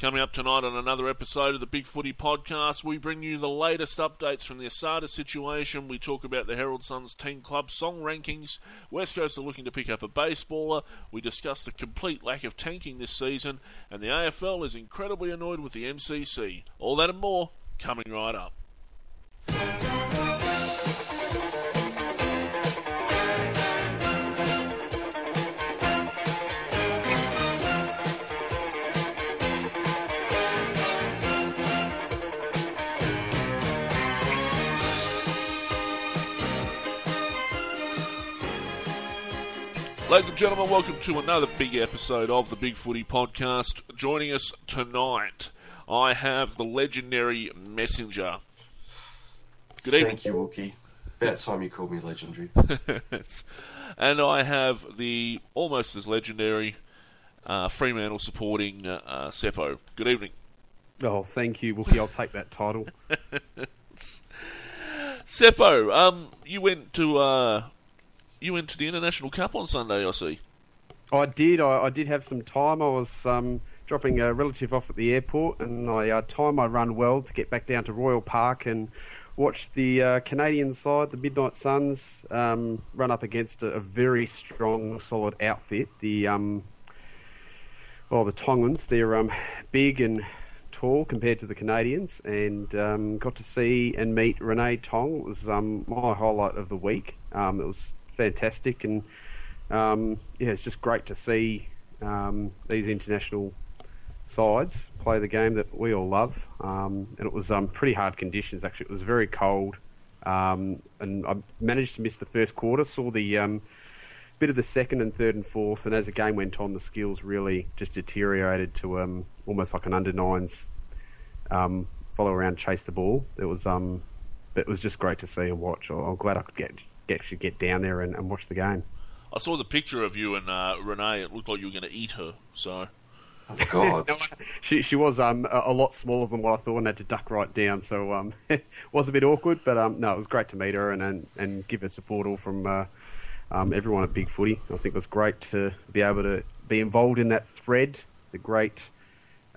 Coming up tonight on another episode of the Big Footy Podcast, we bring you the latest updates from the ASADA situation. We talk about the Herald Suns Team Club song rankings. West Coast are looking to pick up a baseballer. We discuss the complete lack of tanking this season, and the AFL is incredibly annoyed with the MCC. All that and more coming right up. Ladies and gentlemen, welcome to another big episode of the Big Footy Podcast. Joining us tonight, I have the legendary Messenger. Good evening. Thank you, Wookie. About time you called me legendary. and I have the almost as legendary uh, Fremantle supporting uh, uh, Seppo. Good evening. Oh, thank you, Wookie. I'll take that title. Seppo, um, you went to uh, you went to the International Cup on Sunday, I see. I did. I, I did have some time. I was um, dropping a relative off at the airport, and I uh, timed run well to get back down to Royal Park and watch the uh, Canadian side, the Midnight Suns, um, run up against a, a, very strong, solid outfit. The um, well, the Tongans. They're um, big and tall compared to the Canadians, and um, got to see and meet Renee Tong. It was um, my highlight of the week. Um, it was fantastic, and um, yeah, it's just great to see um, these international sides play the game that we all love. Um, and it was um, pretty hard conditions actually. It was very cold, um, and I managed to miss the first quarter. Saw the um, bit of the second and third and fourth, and as the game went on, the skills really just deteriorated to almost like an under nines follow around, chase the ball. It was it was just great to see and watch. I'm glad I could get actually get down there and, and watch the game. I saw the picture of you and uh, Renee. It looked like you were going to eat her. So. Oh God. she she was um a, a, lot smaller than what I thought and had to duck right down. So um it was a bit awkward, but um no, it was great to meet her and and, and give her support all from uh, um everyone at Big Footy. I think it was great to be able to be involved in that thread, the great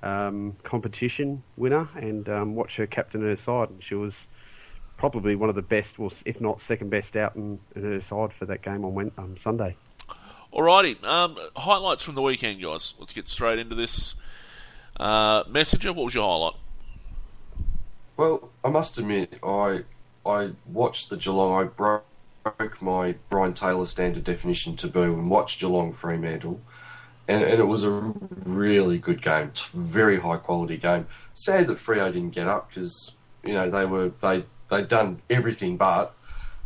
um, competition winner, and um, watch her captain her side. And she was probably one of the best, well, if not second best out in, in her side for that game on um, Sunday. Alrighty, um, highlights from the weekend, guys. Let's get straight into this. Uh, Messenger, what was your highlight? Well, I must admit, I I watched the Geelong. I broke my Brian Taylor standard definition taboo and watched Geelong Fremantle, and, and it was a really good game, very high quality game. Sad that Freo didn't get up because you know they were they they've done everything but.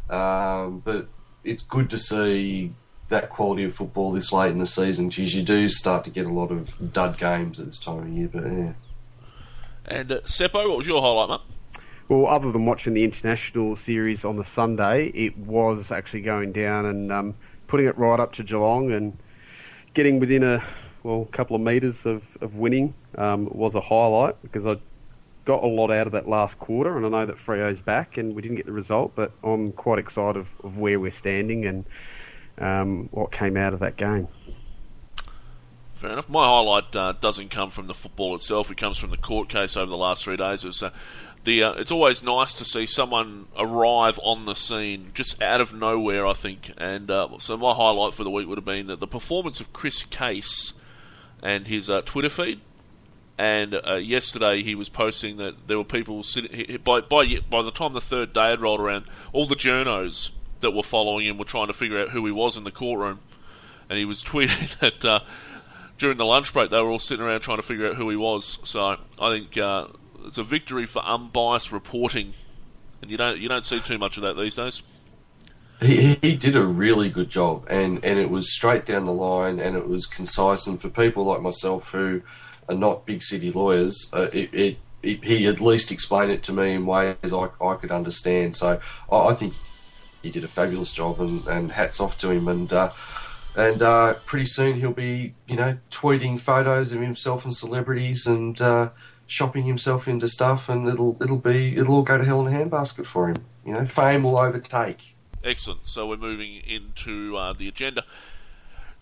Um, but it's good to see that quality of football this late in the season because you do start to get a lot of dud games at this time of year. But yeah. And uh, Seppo, what was your highlight, mate? Well, other than watching the international series on the Sunday, it was actually going down and um, putting it right up to Geelong and getting within a well couple of metres of, of winning um, was a highlight because I got a lot out of that last quarter, and I know that Freo's back, and we didn't get the result, but I'm quite excited of, of where we're standing and um, what came out of that game. Fair enough. My highlight uh, doesn't come from the football itself; it comes from the court case over the last three days. It was, uh, the uh, it's always nice to see someone arrive on the scene just out of nowhere. I think, and uh, so my highlight for the week would have been the performance of Chris Case and his uh, Twitter feed. And uh, yesterday he was posting that there were people sitting by by by the time the third day had rolled around, all the journos that were following him were trying to figure out who he was in the courtroom, and he was tweeting that uh, during the lunch break they were all sitting around trying to figure out who he was. So I think uh, it's a victory for unbiased reporting, and you don't you don't see too much of that these days. He, he did a really good job, and, and it was straight down the line, and it was concise. And for people like myself who are not big city lawyers, uh, it, it, it, he at least explained it to me in ways I, I could understand. So I, I think he did a fabulous job, and, and hats off to him. And uh, and uh, pretty soon he'll be, you know, tweeting photos of himself and celebrities and uh, shopping himself into stuff, and it'll it'll be it'll all go to hell in a handbasket for him. You know, fame will overtake. Excellent. So we're moving into uh, the agenda,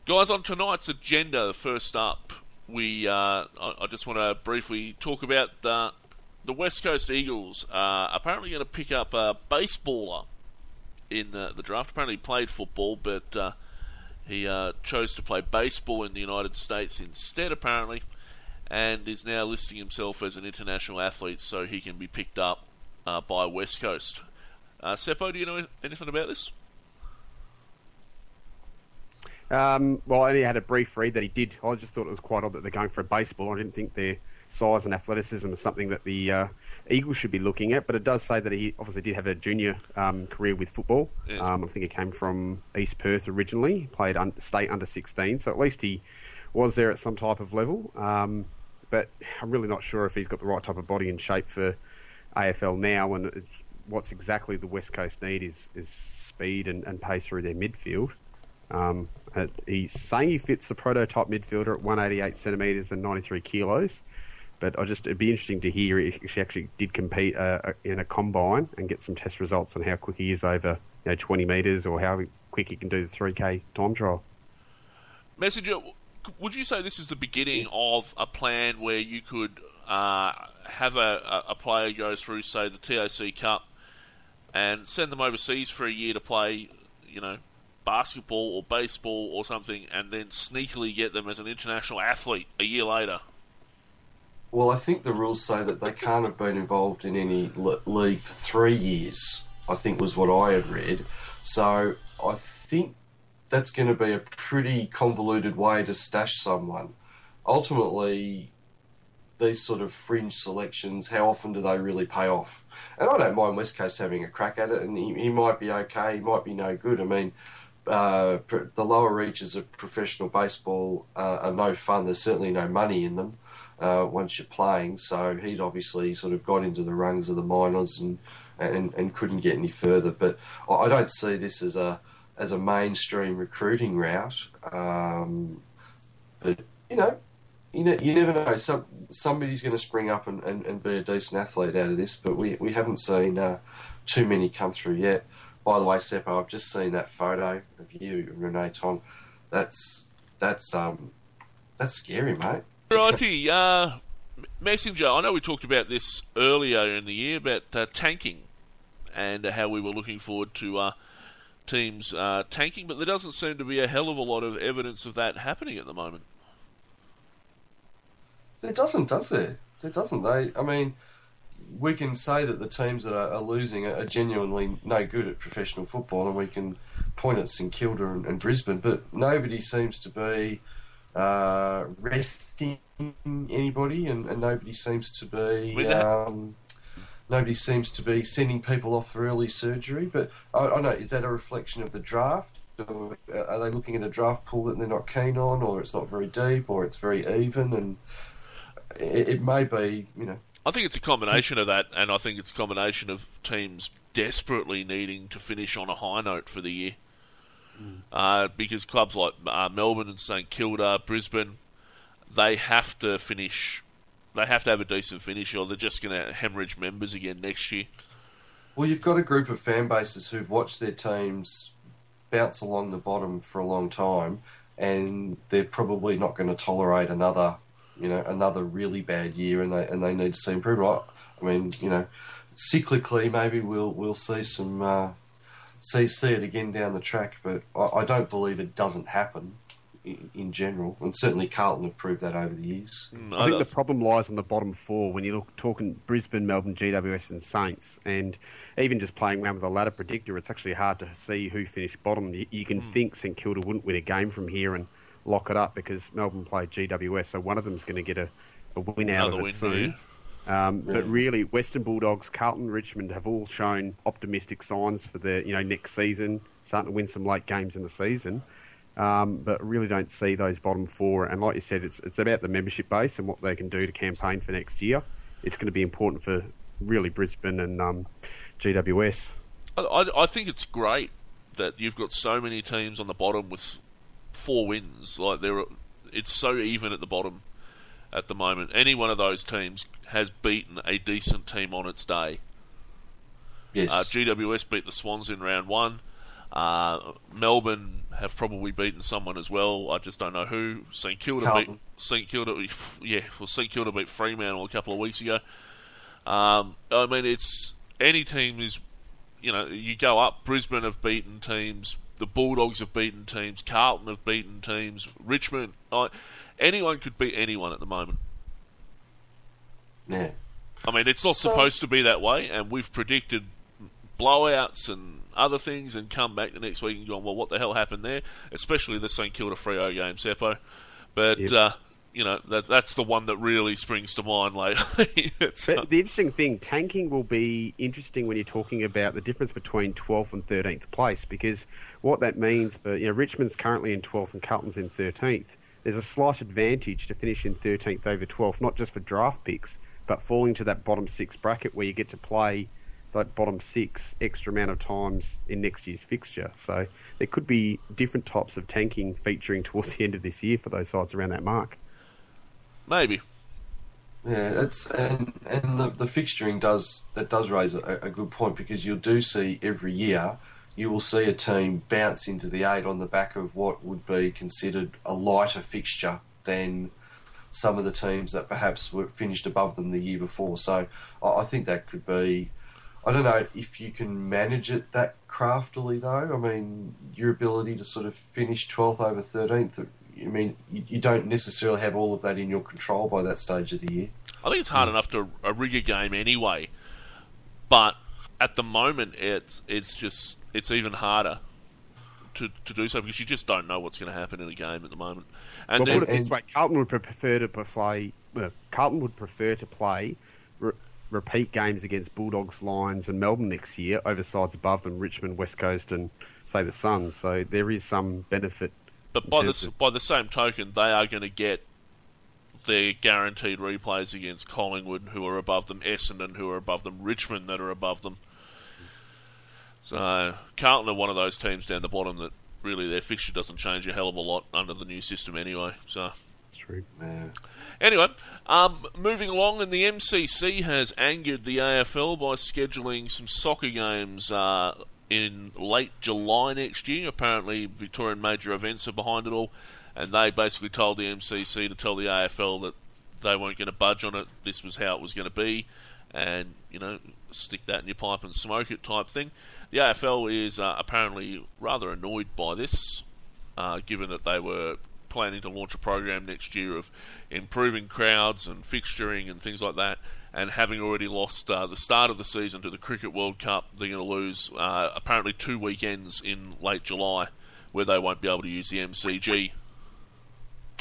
guys. On tonight's agenda, first up, we uh, I, I just want to briefly talk about the West Coast Eagles. Uh, apparently, going to pick up a baseballer in the, the draft. Apparently, played football, but uh, he uh, chose to play baseball in the United States instead. Apparently, and is now listing himself as an international athlete, so he can be picked up uh, by West Coast. Uh, Seppo, do you know anything about this? Um, well, I only had a brief read that he did. I just thought it was quite odd that they're going for a baseball. I didn't think their size and athleticism is something that the uh, Eagles should be looking at. But it does say that he obviously did have a junior um, career with football. Yes. Um, I think he came from East Perth originally, played un- state under 16, so at least he was there at some type of level. Um, but I'm really not sure if he's got the right type of body and shape for AFL now. And what's exactly the West Coast need is, is speed and, and pace through their midfield. Um, uh, he's saying he fits the prototype midfielder at 188 centimetres and 93 kilos. But I just it'd be interesting to hear if he actually did compete uh, in a combine and get some test results on how quick he is over you know 20 metres or how quick he can do the 3k time trial. Messenger, would you say this is the beginning of a plan where you could uh, have a, a player go through, say, the TAC Cup and send them overseas for a year to play, you know, basketball or baseball or something, and then sneakily get them as an international athlete a year later? Well, I think the rules say that they can't have been involved in any le- league for three years. I think was what I had read. So I think that's going to be a pretty convoluted way to stash someone. Ultimately, these sort of fringe selections, how often do they really pay off? And I don't mind West Coast having a crack at it, and he, he might be okay, he might be no good. I mean, uh, the lower reaches of professional baseball uh, are no fun. There's certainly no money in them uh, once you're playing. So he'd obviously sort of got into the rungs of the minors and and, and couldn't get any further. But I I don't see this as a as a mainstream recruiting route. Um, but you know, you know, you never know. Some somebody's going to spring up and, and, and be a decent athlete out of this. But we we haven't seen uh, too many come through yet. By the way, Seppo, I've just seen that photo of you, Renee Tong. That's that's um that's scary, mate. Righty, uh, Messenger, I know we talked about this earlier in the year about uh, tanking and how we were looking forward to uh, teams uh, tanking, but there doesn't seem to be a hell of a lot of evidence of that happening at the moment. There doesn't, does there? There doesn't. They, I mean, we can say that the teams that are, are losing are, are genuinely no good at professional football, and we can point at St Kilda and, and Brisbane, but nobody seems to be uh, resting anybody, and, and nobody seems to be. Um, nobody seems to be sending people off for early surgery. But I, I know is that a reflection of the draft? Or are they looking at a draft pool that they're not keen on, or it's not very deep, or it's very even, and it, it may be, you know, I think it's a combination of that, and I think it's a combination of teams desperately needing to finish on a high note for the year. Uh, because clubs like uh, Melbourne and St Kilda, Brisbane, they have to finish. They have to have a decent finish, or they're just going to hemorrhage members again next year. Well, you've got a group of fan bases who've watched their teams bounce along the bottom for a long time, and they're probably not going to tolerate another, you know, another really bad year, and they and they need to see improvement. I, I mean, you know, cyclically maybe we'll we'll see some uh, see see it again down the track, but I, I don't believe it doesn't happen in, in general, and certainly Carlton have proved that over the years. Mm, I think the problem lies on the bottom four when you look talking Brisbane, Melbourne, GWS, and Saints, and even just playing around with a ladder predictor, it's actually hard to see who finished bottom. You, you can think St Kilda wouldn't win a game from here and lock it up because Melbourne played GWS, so one of them's going to get a, a win out of it win, soon. yeah. Um, Yeah. But really, Western Bulldogs, Carlton, Richmond have all shown optimistic signs for the you know next season, starting to win some late games in the season. Um, but really don't see those bottom four. And like you said, it's it's about the membership base and what they can do to campaign for next year. It's going to be important for really Brisbane and um, GWS. I, I, I think it's great that you've got so many teams on the bottom with four wins. Like there, it's so even at the bottom at the moment. Any one of those teams has beaten a decent team on its day. Yes, Uh, GWS beat the Swans in round one. Uh, Melbourne have probably beaten someone as well. I just don't know who. St Kilda Carlton. beat St Kilda. Yeah, well, St Kilda beat Fremantle a couple of weeks ago. Um, I mean, it's any team is, you know, you go up. Brisbane have beaten teams. The Bulldogs have beaten teams. Carlton have beaten teams. Richmond, I, anyone could beat anyone at the moment. Yeah. I mean, it's not So- supposed to be that way, and we've predicted blowouts and other things, and come back the next week and gone, well, what the hell happened there? Especially the St Kilda Freo game, Seppo. But Yep. uh, you know, that, that's the one that really springs to mind lately. The interesting thing, tanking will be interesting when you're talking about the difference between 12th and 13th place, because what that means for you know Richmond's currently in 12th and Carlton's in 13th. There's a slight advantage to finish in 13th over 12th, not just for draft picks, but falling to that bottom six bracket where you get to play that bottom six extra amount of times in next year's fixture. So there could be different types of tanking featuring towards the end of this year for those sides around that mark. Maybe. Yeah, it's and and the, the fixturing does that does raise a, a good point because you do see every year you will see a team bounce into the eight on the back of what would be considered a lighter fixture than some of the teams that perhaps were finished above them the year before. So I, I think that could be. I don't know if you can manage it that craftily though. I mean, your ability to sort of finish twelfth over thirteenth. I mean, you, you don't necessarily have all of that in your control by that stage of the year. I think it's hard enough to uh, rig a game anyway, but at the moment, it's it's just it's even harder to to do so because you just don't know what's going to happen in a game at the moment. And well, then, put it this way: Carlton would prefer to play. Uh, Carlton would prefer to play re- repeat games against Bulldogs, Lions, and Melbourne next year over sides above them, Richmond, West Coast, and say the Suns. So there is some benefit. But by the terms s- of- by the same token, they are going to get their guaranteed replays against Collingwood, who are above them, Essendon, who are above them, Richmond, that are above them. So Carlton are one of those teams down the bottom that really their fixture doesn't change a hell of a lot under the new system anyway. So true. Yeah. anyway, um, moving along, and the MCC has angered the AFL by scheduling some soccer games uh, in late July next year. Apparently, Victorian major events are behind it all, and they basically told the MCC to tell the AFL that they weren't going to budge on it. This was how it was going to be, and you know, stick that in your pipe and smoke it type thing. The AFL is uh, apparently rather annoyed by this, uh, given that they were planning to launch a program next year of improving crowds and fixturing and things like that. And having already lost uh, the start of the season to the Cricket World Cup, they're going to lose uh, apparently two weekends in late July, where they won't be able to use the MCG.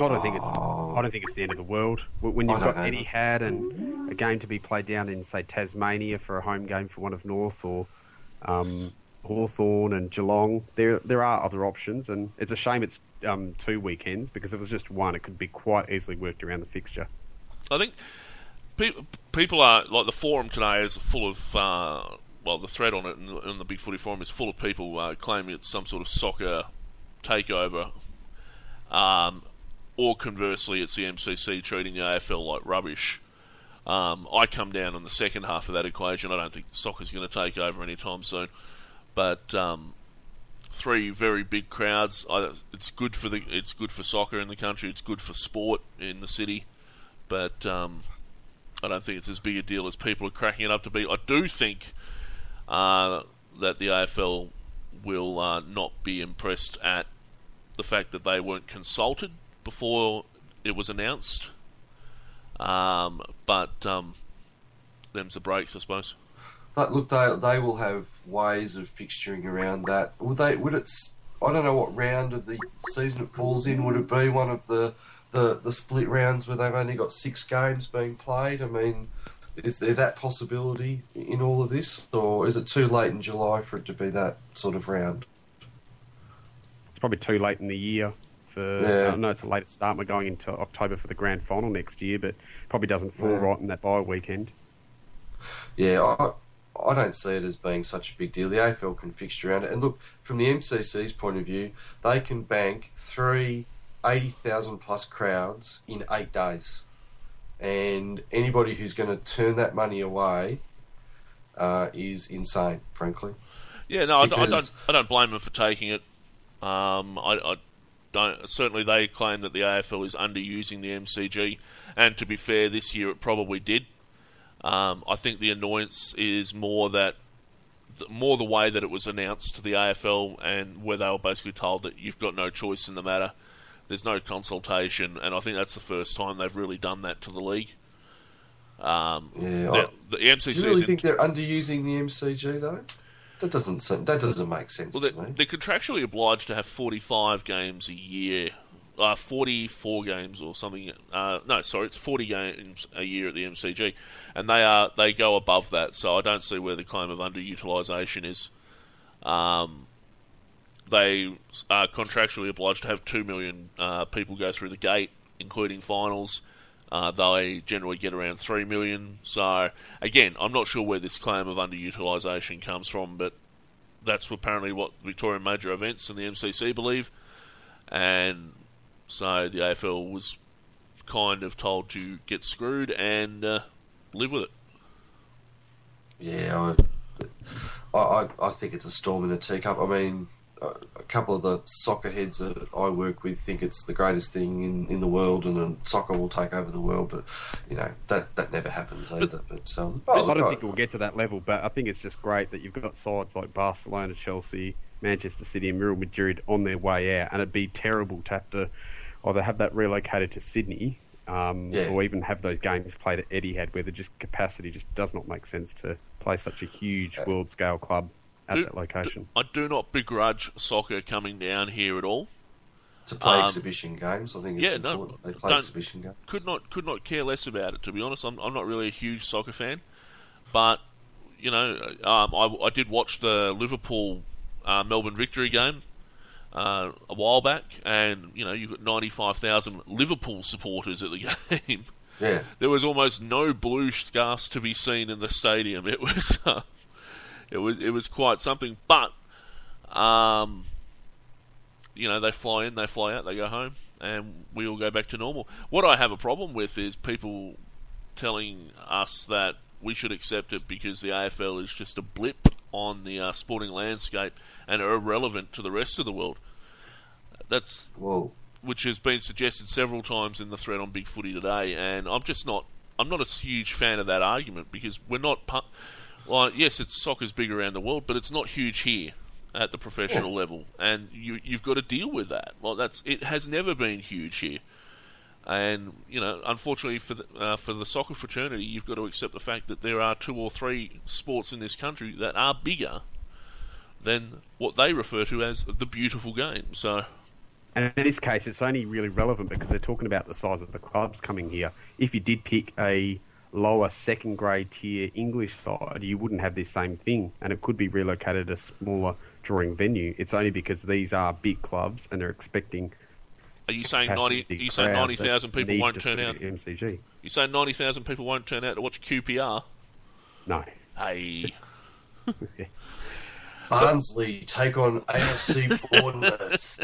I don't think it's. I don't think it's the end of the world When- when you've got know. Had and a game to be played down in say Tasmania for a home game for one of North or um, Hawthorn and Geelong. There there are other options, and it's a shame it's um, two weekends because if it was just one, it could be quite easily worked around the fixture. I think pe- people are like the forum today is full of uh, well, the thread on it in the, the Big Footy forum is full of people uh, claiming it's some sort of soccer takeover, um, or conversely, it's the MCC treating the AFL like rubbish. Um, I come down on the second half of that equation. I don't think soccer's going to take over anytime soon, but um, three very big crowds. I, it's good for the it's good for soccer in the country. It's good for sport in the city but um, I don't think it's as big a deal as people are cracking it up to be. I do think uh, that the AFL will uh, not be impressed at the fact that they weren't consulted before it was announced. Um, but um, them's the breaks, I suppose. But look, they they will have ways of fixturing around that. Would they? Would it's? I don't know what round of the season it falls in. Would it be one of the the, the split rounds where they've only got six games being played? I mean, is there that possibility in all of this, or is it too late in July for it to be that sort of round? It's probably too late in the year. For, Yeah. I know it's a later start. We're going into October for the grand final next year, but probably doesn't fall Yeah. right in that bye weekend. Yeah, I, I don't see it as being such a big deal. The AFL can fixture around it. And look, from the MCC's point of view, they can bank three 80,000 plus crowds in eight days. And anybody who's going to turn that money away uh, is insane, frankly. Yeah, no, I, don't- I don't. I don't blame them for taking it. Um, I, I don't. Certainly, they claim that the AFL is underusing the MCG, and to be fair, this year it probably did. Um, I think the annoyance is more that, more the way that it was announced to the AFL, and where they were basically told that you've got no choice in the matter. There's no consultation, and I think that's the first time they've really done that to the league. Um, Yeah, the, MCC Do you really is in- think they're underusing the MCG though? That doesn't seem, that doesn't make sense Well, to me. they're contractually obliged to have 45 games a year. Uh, 44 games or something. Uh, no, sorry, it's 40 games a year at the MCG, and they are they go above that. So I don't see where the claim of underutilisation is. Um, they are contractually obliged to have two million uh, people go through the gate, including finals. Uh, they generally get around three million. So again, I'm not sure where this claim of underutilisation comes from, but that's apparently what Victorian Major Events and the MCC believe, and so the AFL was kind of told to get screwed and uh, live with it. Yeah, I, I, I think it's a storm in a teacup. I mean, a couple of the soccer heads that I work with think it's the greatest thing in, in the world, and then soccer will take over the world. But you know that that never happens either. But um, oh, I don't think it will get to that level, but I think it's just great that you've got sides like Barcelona, Chelsea, Manchester City, and Real Madrid on their way out, and it'd be terrible to have to either have that relocated to Sydney, um, Yeah. or even have those games played at Etihad, where the just capacity just does not make sense to play such a huge world scale club at Do- that location. I do not begrudge soccer coming down here at all. to play um, exhibition games, I think it's yeah, no, important. they play exhibition games. could not could not care less about it. To be honest, I'm, I'm not really a huge soccer fan, but you know, um, I, I did watch the Liverpool uh, Melbourne victory game uh, a while back, and you know, you got ninety five thousand Liverpool supporters at the game. Yeah, there was almost no blue scarf to be seen in the stadium. It was, uh, it was, it was quite something. But, um, you know, they fly in, they fly out, they go home, and we all go back to normal. What I have a problem with is people telling us that we should accept it because the AFL is just a blip on the uh, sporting landscape and are irrelevant to the rest of the world. That's well, which has been suggested several times in the thread on Big Footy today, and I'm just not. I'm not a huge fan of that argument because we're not. pu- Like, yes, it's soccer's big around the world, but it's not huge here at the professional level, and you you've got to deal with that. Well, that's it has never been huge here, and you know, unfortunately for the uh, for the soccer fraternity, you've got to accept the fact that there are two or three sports in this country that are bigger than what they refer to as the beautiful game. So. And in this case, it's only really relevant because they're talking about the size of the clubs coming here. If you did pick a lower second grade tier English side, you wouldn't have this same thing, and it could be relocated to a smaller drawing venue. It's only because these are big clubs and they're expecting. Are you saying ninety? Are you saying crowds ninety that thousand people won't turn out? MCG. You saying ninety thousand people won't turn out to watch QPR? No. Hey, Barnsley take on AFC Bournemouth.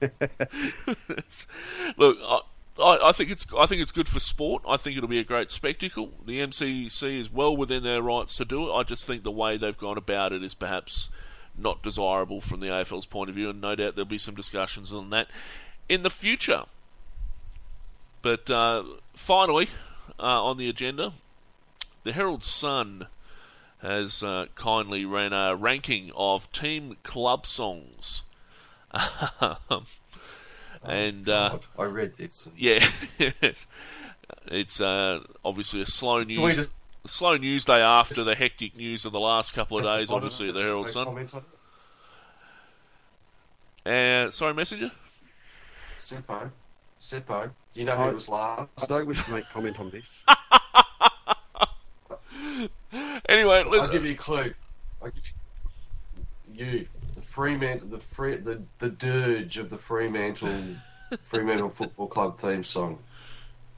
look, I, I, I think it's I think it's good for sport. I think it'll be a great spectacle. The MCC is well within their rights to do it. I just think the way they've gone about it is perhaps not desirable from the AFL's point of view, and no doubt there'll be some discussions on that in the future. But uh, finally, uh, on the agenda, the Herald Sun has uh, kindly ran a ranking of team club songs. and uh, I read this. yeah, it's uh, obviously a slow news, just- slow news day after the hectic news of the last couple of days. Obviously, at the Herald Sun. Comment? Uh, sorry, messenger. Seppo. Seppo. You know who I- was last? I don't wish to make comment on this. Anyway, I'll let, give you a clue. I'll give you, you the Fremantle, the free, the the dirge of the Fremantle Fremantle Football Club theme song.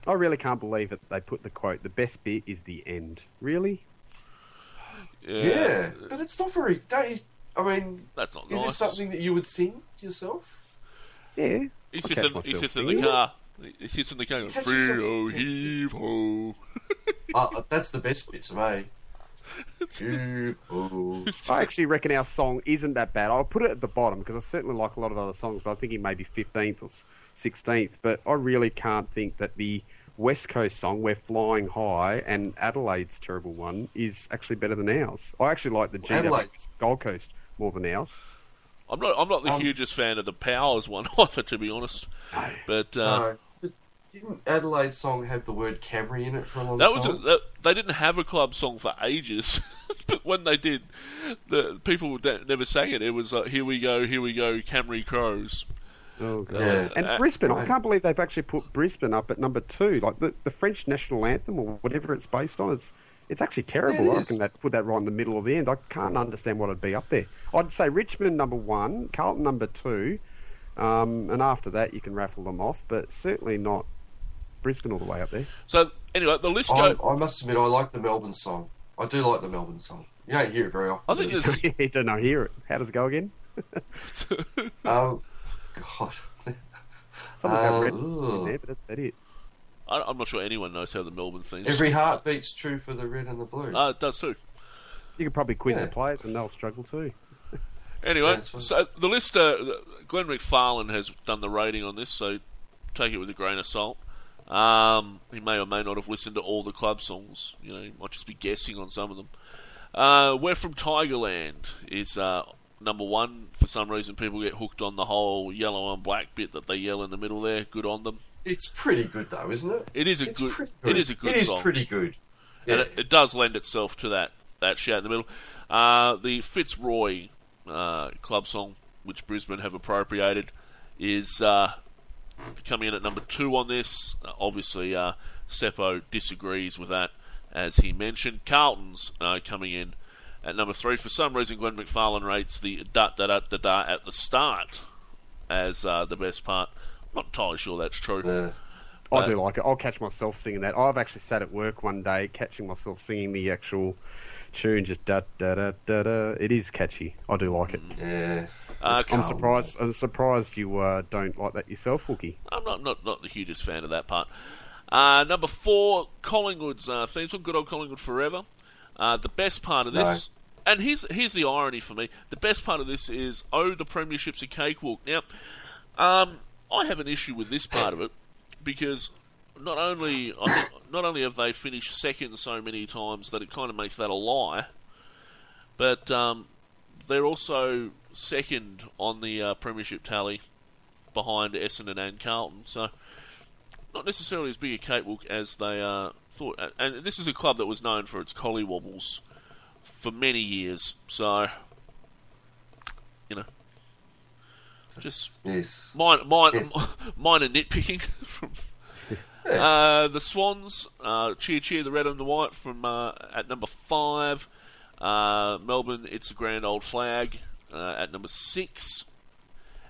I really can't believe that they put the quote, the best bit is the end. Really? Yeah, but it's not very. Don't you, I mean, that's not is nice. this something that you would sing to yourself? Yeah. He sits, in, he sits in the car. He sits in the car going, free yourself oh heave ho. uh, that's the best bit to me. Beautiful. I actually reckon our song isn't that bad. I'll put it at the bottom because I certainly like a lot of other songs, but I think it may be 15th or 16th. But I really can't think that the West Coast song, We're Flying High, and Adelaide's terrible one is actually better than ours. I actually like the GW Adelaide. Gold Coast more than ours. I'm not. I'm not the Um, hugest fan of the Powers one either, to be honest. But uh, No, but didn't Adelaide's song have the word Camry in it for a long that time? was a, that, they didn't have a club song for ages. but when they did, the people that never sang it. It was like, "Here we go, here we go, Camry Crows." Oh, God. Yeah. And Uh, Brisbane, I right. can't believe they've actually put Brisbane up at number two. Like the, the French national anthem or whatever it's based on, it's it's actually terrible. Yeah, it I is. reckon that put that right in the middle of the end. I can't understand what would be up there. I'd say Richmond number one, Carlton number two, um, and after that you can raffle them off, but certainly not Brisbane all the way up there. So anyway, the list I, go. I must admit, I like the Melbourne song. I do like the Melbourne song. You don't hear it very often. I think do you? you don't know, hear it. How does it go again? Um, God. Something about Uh, red in there, but that's about it. I, I'm not sure anyone knows how the Melbourne theme. Every heart beats true for the red and the blue. Uh, it does too. You could probably quiz Yeah. the players and they'll struggle too. Anyway, Yeah, so the list, uh, Glenn McFarlane has done the rating on this, so take it with a grain of salt. Um, he may or may not have listened to all the club songs. You know, he might just be guessing on some of them. Uh, We're from Tigerland is uh, number one. For some reason, people get hooked on the whole yellow and black bit that they yell in the middle there. Good on them. It's pretty good, though, isn't it? It is a It's good. pretty It is a good It is song. pretty good. Yeah. and it, it does lend itself to that that shout in the middle. Uh, the Fitzroy uh, club song, which Brisbane have appropriated, is uh, coming in at number two on this. Uh, obviously, uh, Seppo disagrees with that, as he mentioned. Carlton's uh, coming in at number three. For some reason, Glenn McFarlane rates the da da da da da at the start as uh, the best part. I'm not entirely sure that's true. Yeah. I do like it. I'll catch myself singing that. I've actually sat at work one day, catching myself singing the actual tune, just da da da da da. It is catchy. I do like it. Yeah. Uh, I'm surprised. I'm surprised you uh, don't like that yourself, Wookie. I'm not not, not the hugest fan of that part. Uh, number four, Collingwood's uh, theme song, "Good Old Collingwood Forever." Uh, the best part of this, and here's here's the irony for me: the best part of this is "Oh, the Premiership's a cakewalk." Now, um, I have an issue with this part of it because not only not only have they finished second so many times that it kind of makes that a lie, but um, they're also second on the uh, Premiership tally behind Essendon and Carlton. So, not necessarily as big a cakewalk as they uh, thought. And- this is a club that was known for its collie wobbles for many years. So, you know, just Yes. mine, mine, Yes. minor nitpicking from. Uh, the Swans, uh, cheer, cheer, the red and the white from uh, at number five. Uh, Melbourne, it's a grand old flag uh, at number six.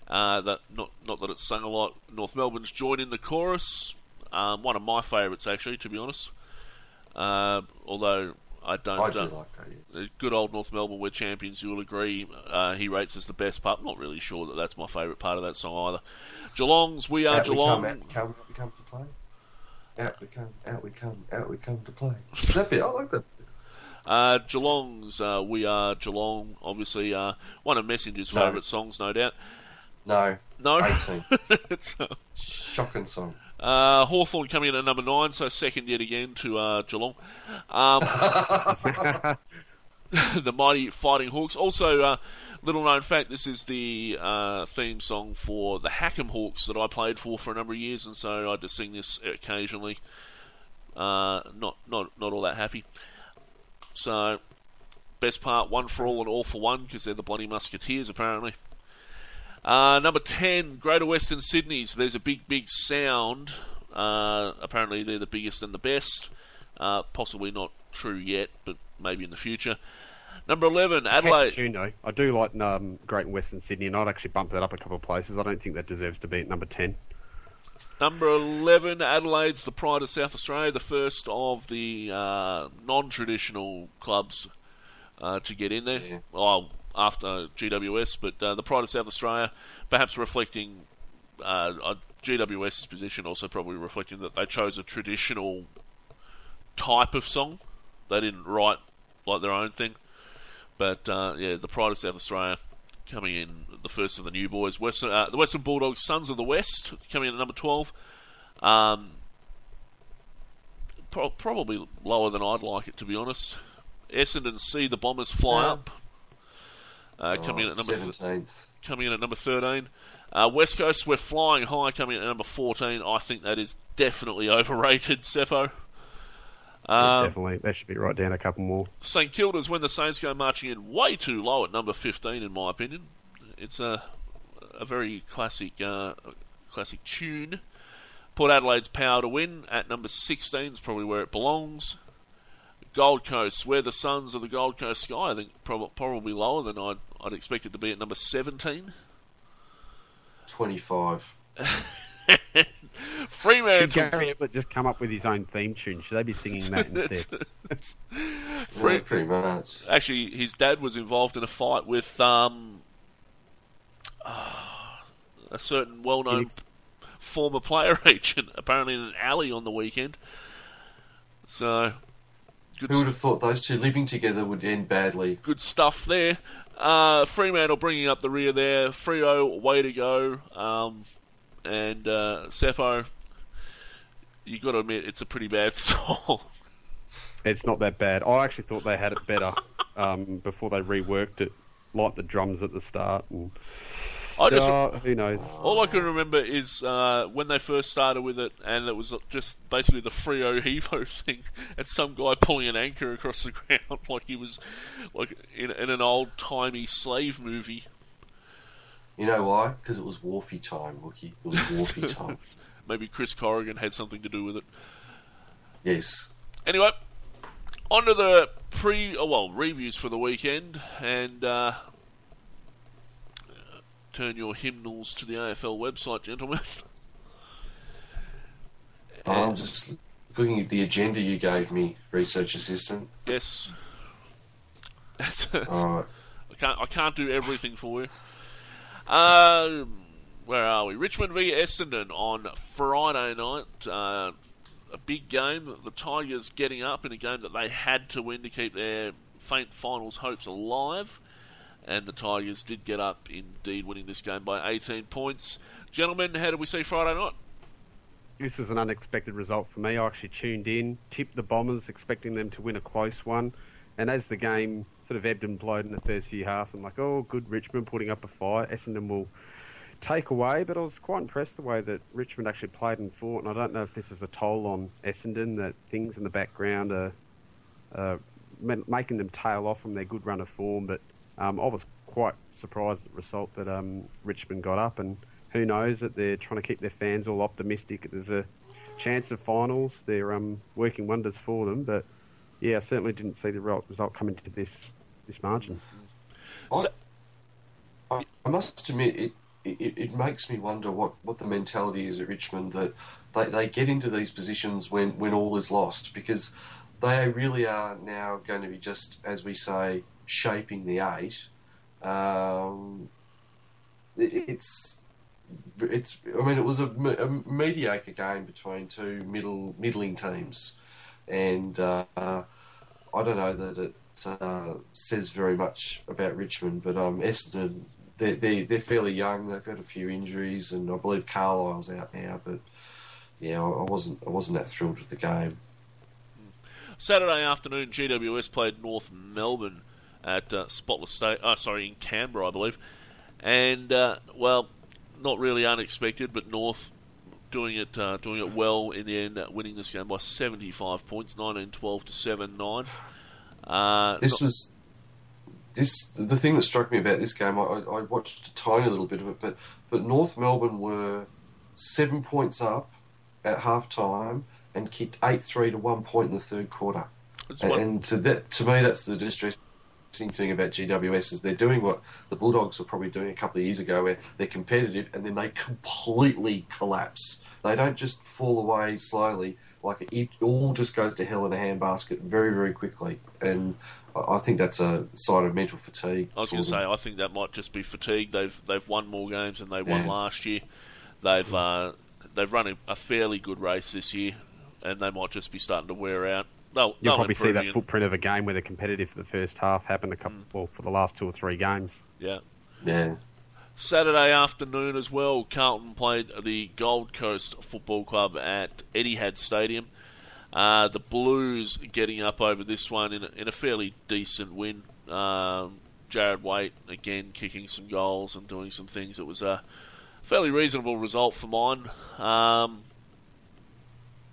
Uh, that not not that it's sung a lot. North Melbourne's joined in the chorus. Um, one of my favourites, actually, to be honest. Uh, although I don't. I do uh, like that. Yes. good old North Melbourne, we're champions. You will agree. Uh, he rates as the best part. I'm not really sure that that's my favourite part of that song either. Geelong's "We Are out Geelong." We come, out we come, out we come to play. Out we come, out we come, out we come to play. That bit, I like that. Uh, Geelong's uh, "We Are Geelong." Obviously, uh, one of Messenger's No. favourite songs, no doubt. No, No, 18. it's, uh, Shocking song. uh, Hawthorn coming in at number nine, so second yet again to uh, Geelong. Um, the mighty Fighting Hawks. Also, uh, little known fact: this is the uh, theme song for the Hackham Hawks that I played for for a number of years, and so I just sing this occasionally. Uh, not not not all that happy. So, best part: one for all and all for one, because they're the bloody Musketeers apparently. Uh, number 10, Greater Western Sydney's There's a Big, Big Sound. Uh, apparently, they're the biggest and the best. Uh, possibly not true yet, but maybe in the future. Number 11, Catchy Adelaide. tune, though. I do like um, Great Western Sydney, and I'd actually bump that up a couple of places. I don't think that deserves to be at number ten. Number 11, Adelaide's the Pride of South Australia, the first of the uh, non traditional clubs uh, to get in there. Yeah. Well, after GWS, but uh, the Pride of South Australia, perhaps reflecting uh, uh, GWS's position, also probably reflecting that they chose a traditional type of song. They didn't write like their own thing. But uh, yeah, the Pride of South Australia coming in the first of the new boys. Western, uh, the Western Bulldogs, Sons of the West, coming in at number twelve. Um, pro- probably lower than I'd like it to be honest. Essendon see the Bombers fly Yeah. up. Uh, coming in at number th- coming in at number 13. Uh, West Coast, we're flying high, coming in at number 14. I think that is definitely overrated, Seppo. Um, Definitely, that should be right down a couple more. St Kilda's when the Saints go marching in way too low at number 15, in my opinion. It's a a very classic uh, classic tune. Port Adelaide's Power to Win at number 16 is probably where it belongs. Gold Coast, where the Suns of the Gold Coast Sky, I think prob- probably lower than I'd, I'd expect it to be at number 17. 25. Should Fremantle, Gary Ablett just come up with his own theme tune? Should they be singing that instead? Fre- Yeah, pretty much. actually, his dad was involved in a fight with um, ah, a certain well-known Inex- former player agent, apparently in an alley on the weekend. So, good, Who would have thought those two living together would end badly? good stuff there. Uh, Fremantle bringing up the rear there. Freo, way to go. Um, and uh, Seppo, you got to admit it's a pretty bad song. It's not that bad. I actually thought they had it better um, before they reworked it, like the drums at the start. And, I just uh, who knows? All I can remember is uh, when they first started with it, and it was just basically the Freo Hevo thing, and some guy pulling an anchor across the ground like he was like in, in an old timey slave movie. You know why? Because it was Wharfy time, Wookie. It was Wharfy time. Maybe Chris Corrigan had something to do with it. Yes. Anyway, on to the pre, oh, well, reviews for the weekend, and uh, turn your hymnals to the AFL website, gentlemen. I'm just looking at the agenda you gave me, research assistant. yes. Alright. I can't I can't do everything for you. Um, where are we? Richmond v Essendon on Friday night. Uh, a big game. The Tigers getting up in a game that they had to win to keep their faint finals hopes alive. And the Tigers did get up, indeed, winning this game by 18 points. Gentlemen, how did we see Friday night? This was an unexpected result for me. I actually tuned in, tipped the Bombers, expecting them to win a close one. And as the game sort of ebbed and flowed in the first few halves, I'm like, oh, good Richmond putting up a fight. Essendon will take away. But I was quite impressed the way that Richmond actually played and fought. And I don't know if this is a toll on Essendon, that things in the background are making them tail off from their good run of form. But um, I was quite surprised at the result that um, Richmond got up. And who knows that they're trying to keep their fans all optimistic. There's a chance of finals. They're um, working wonders for them. But yeah, I certainly didn't see the result coming to this this margin. I, I, I must admit, it, it, it makes me wonder what, what the mentality is at Richmond that they, they get into these positions when, when all is lost because they really are now going to be just, as we say, shaping the eight. Um, it, it's it's. I mean, it was a, a mediocre game between two middle middling teams, and uh, I don't know that it uh, says very much about Richmond, but um, Essendon, they're, they're, they're fairly young. They've got a few injuries, and I believe Carlisle's out now. But yeah, I wasn't I wasn't that thrilled with the game. Saturday afternoon, GWS played North Melbourne at uh, Spotless State. Oh, sorry, in Canberra, I believe. And uh, well, not really unexpected, but North doing it uh, doing it well in the end, uh, winning this game by 75 points, 19-12 to 7-9. Uh, This not- was this the thing that struck me about this game. I, I watched a tiny little bit of it, but but North Melbourne were seven points up at half time and kicked eight three to one point in the third quarter. And, and to that, to me, that's the distressing thing about GWS is they're doing what the Bulldogs were probably doing a couple of years ago, where they're competitive and then they completely collapse. They don't just fall away slowly; like it all just goes to hell in a handbasket very, very quickly. And I I think that's a sign of mental fatigue. I was going to say, I think that might just be fatigue. They've they've won more games than they won Yeah. last year. They've uh, they've run a, a fairly good race this year, and they might just be starting to wear out. they'll, You'll they'll probably see that again. footprint of a game where they're competitive for the first half happen a couple, well, for the last two or three games. Yeah. Yeah. Saturday afternoon as well, Carlton played the Gold Coast Football Club at Etihad Stadium. Uh, the Blues getting up over this one in a, in a fairly decent win. Um, Jarrad Waite again kicking some goals and doing some things. It was a fairly reasonable result for mine. Um,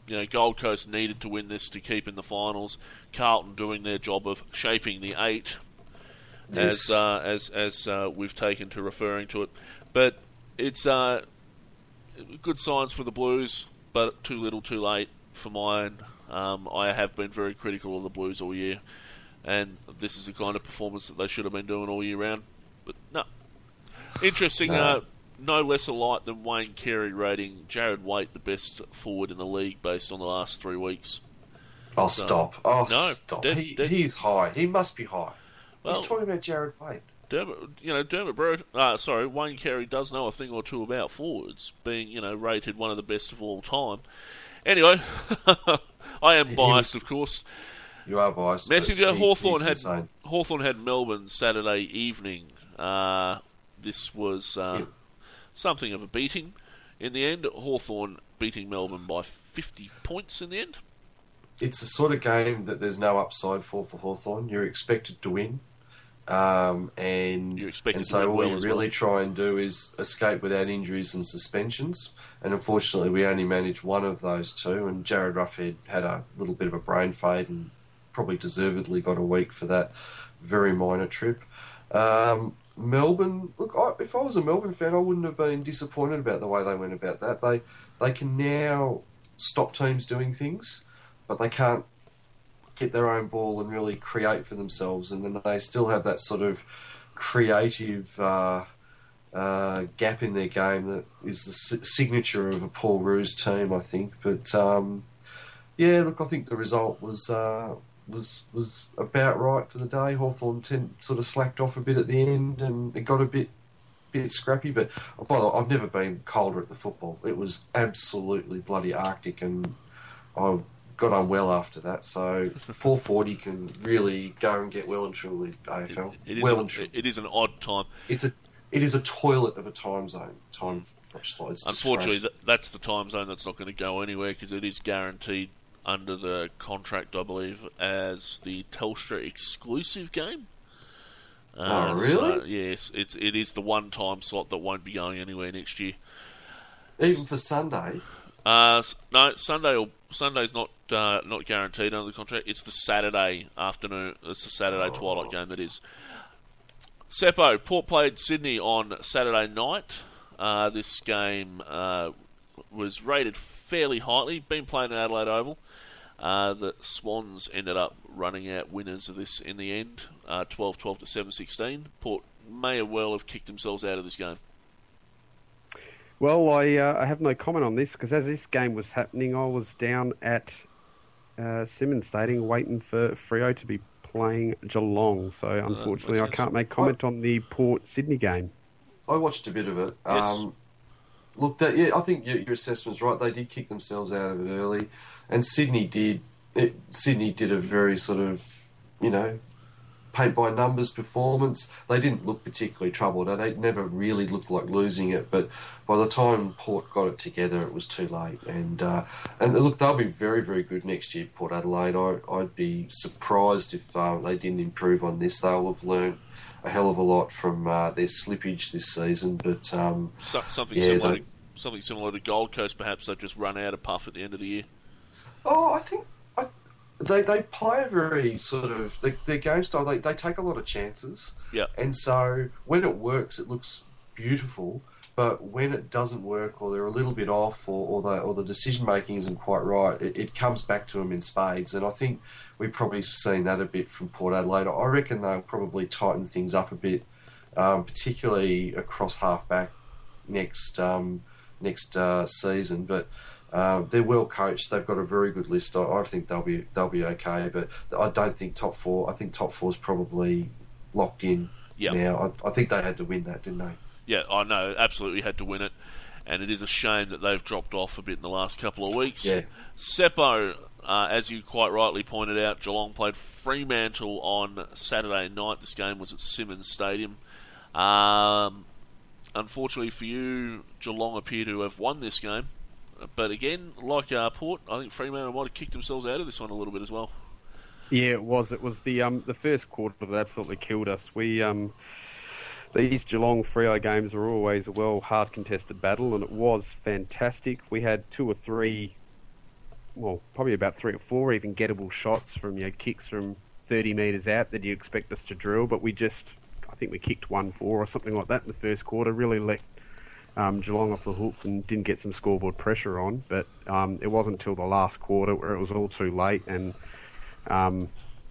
you know, Gold Coast needed to win this to keep in the finals. Carlton doing their job of shaping the eight Yes. as uh, as as uh, we've taken to referring to it. But it's uh, good signs for the Blues, but too little, too late for mine. Um, I have been very critical of the Blues all year, and this is the kind of performance that they should have been doing all year round. But no, interesting. No. Uh, no less a light than Wayne Carey rating Jarrad Waite the best forward in the league based on the last three weeks. Oh, stop. Oh, No, stop. dead- he, dead- he's high. He must be high. Well, He's talking about Jarrad Waite. Dermot, you know, Dermot Bro, uh, sorry, Wayne Carey does know a thing or two about forwards, being, you know, rated one of the best of all time. Anyway, I am biased, of course. You are biased. Messenger Hawthorn had insane. Hawthorn had Melbourne Saturday evening. Uh, this was uh, Yeah. something of a beating. In the end, Hawthorn beating Melbourne by 50 points in the end. It's the sort of game that there's no upside for for Hawthorn. You're expected to win. Um, and and so all you as really well. try and do is escape without injuries and suspensions. And unfortunately, we only managed one of those two. And Jarryd Roughead had a little bit of a brain fade and probably deservedly got a week for that very minor trip. Um, Melbourne, look, I, if I was a Melbourne fan, I wouldn't have been disappointed about the way they went about that. They they can now stop teams doing things, but they can't get their own ball and really create for themselves. And then they still have that sort of creative uh, uh, gap in their game that is the signature of a Paul Roos team, I think. But um, yeah, look, I think the result was uh, was was about right for the day. Hawthorn sort of slacked off a bit at the end, and it got a bit bit scrappy. But by the way, I've never been colder at the football. It was absolutely bloody arctic, and I got on well after that. So 440 can really go and get well and truly AFL. It is, well and truly. it is an odd time. It's a it is a toilet of a time zone. Time. Unfortunately, that's the time zone that's not going to go anywhere because it is guaranteed under the contract, I believe, as the Telstra exclusive game. Uh, Oh, really? so, yes, it's it is the one time slot that won't be going anywhere next year. even for Sunday. Uh, no, Sunday or Sunday's not uh, not guaranteed under the contract. It's the Saturday afternoon. It's the Saturday Oh. twilight game that is. Seppo Port played Sydney on Saturday night. Uh, this game uh, was rated fairly highly. Been played at Adelaide Oval. Uh, the Swans ended up running out winners of this in the end, uh, 12-12 to 7-16. Port may well have kicked themselves out of this game. Well, I uh, I have no comment on this because as this game was happening, I was down at uh, Simonds Stadium waiting for Freo to be playing Geelong. So unfortunately, I can't make comment on the Port Sydney game. I watched a bit of it. Yes. Um, look, that, yeah, I think your, your assessment's right. They did kick themselves out of it early, and Sydney did. It, Sydney did a very sort of, you know, paint by numbers performance. They didn't look particularly troubled. and They never really looked like losing it. But by the time Port got it together, it was too late. And uh, and look, they'll be very very good next year, Port Adelaide. I, I'd be surprised if uh, they didn't improve on this. They'll have learned a hell of a lot from uh, their slippage this season. But um, So, something Yeah, similar, they- to, something similar to Gold Coast. Perhaps they've just run out of puff at the end of the year. Oh, I think they they play a very sort of they, their game style. They they take a lot of chances, Yeah. and so when it works, it looks beautiful. But when it doesn't work, or they're a little bit off, or, or the or the decision making isn't quite right, it, it comes back to them in spades. And I think we've probably seen that a bit from Port Adelaide. I reckon they'll probably tighten things up a bit, um, particularly across halfback next um, next uh, season. But uh, they're well coached. They've got a very good list. I, I think they'll be they'll be okay. But I don't think top four. I think top four is probably locked in Yep. now. I, I think they had to win that, didn't they? Yeah, I know. Absolutely had to win it, and it is a shame that they've dropped off a bit in the last couple of weeks. Yeah. Seppo uh, as you quite rightly pointed out, Geelong played Fremantle on Saturday night. This game was at Simonds Stadium. Um, unfortunately for you, Geelong appear to have won this game. But again, like uh, Port, I think Fremantle might have kicked themselves out of this one a little bit as well. Yeah, it was. It was the um, the first quarter that absolutely killed us. We um, these Geelong Freo games are always a well hard contested battle, and it was fantastic. We had two or three, well, probably about three or four even gettable shots from you know, kicks from 30 metres out that you expect us to drill, but we just, I think we kicked one four or something like that in the first quarter. Really let um, Geelong off the hook and didn't get some scoreboard pressure on. But um, it wasn't until the last quarter where it was all too late. And um,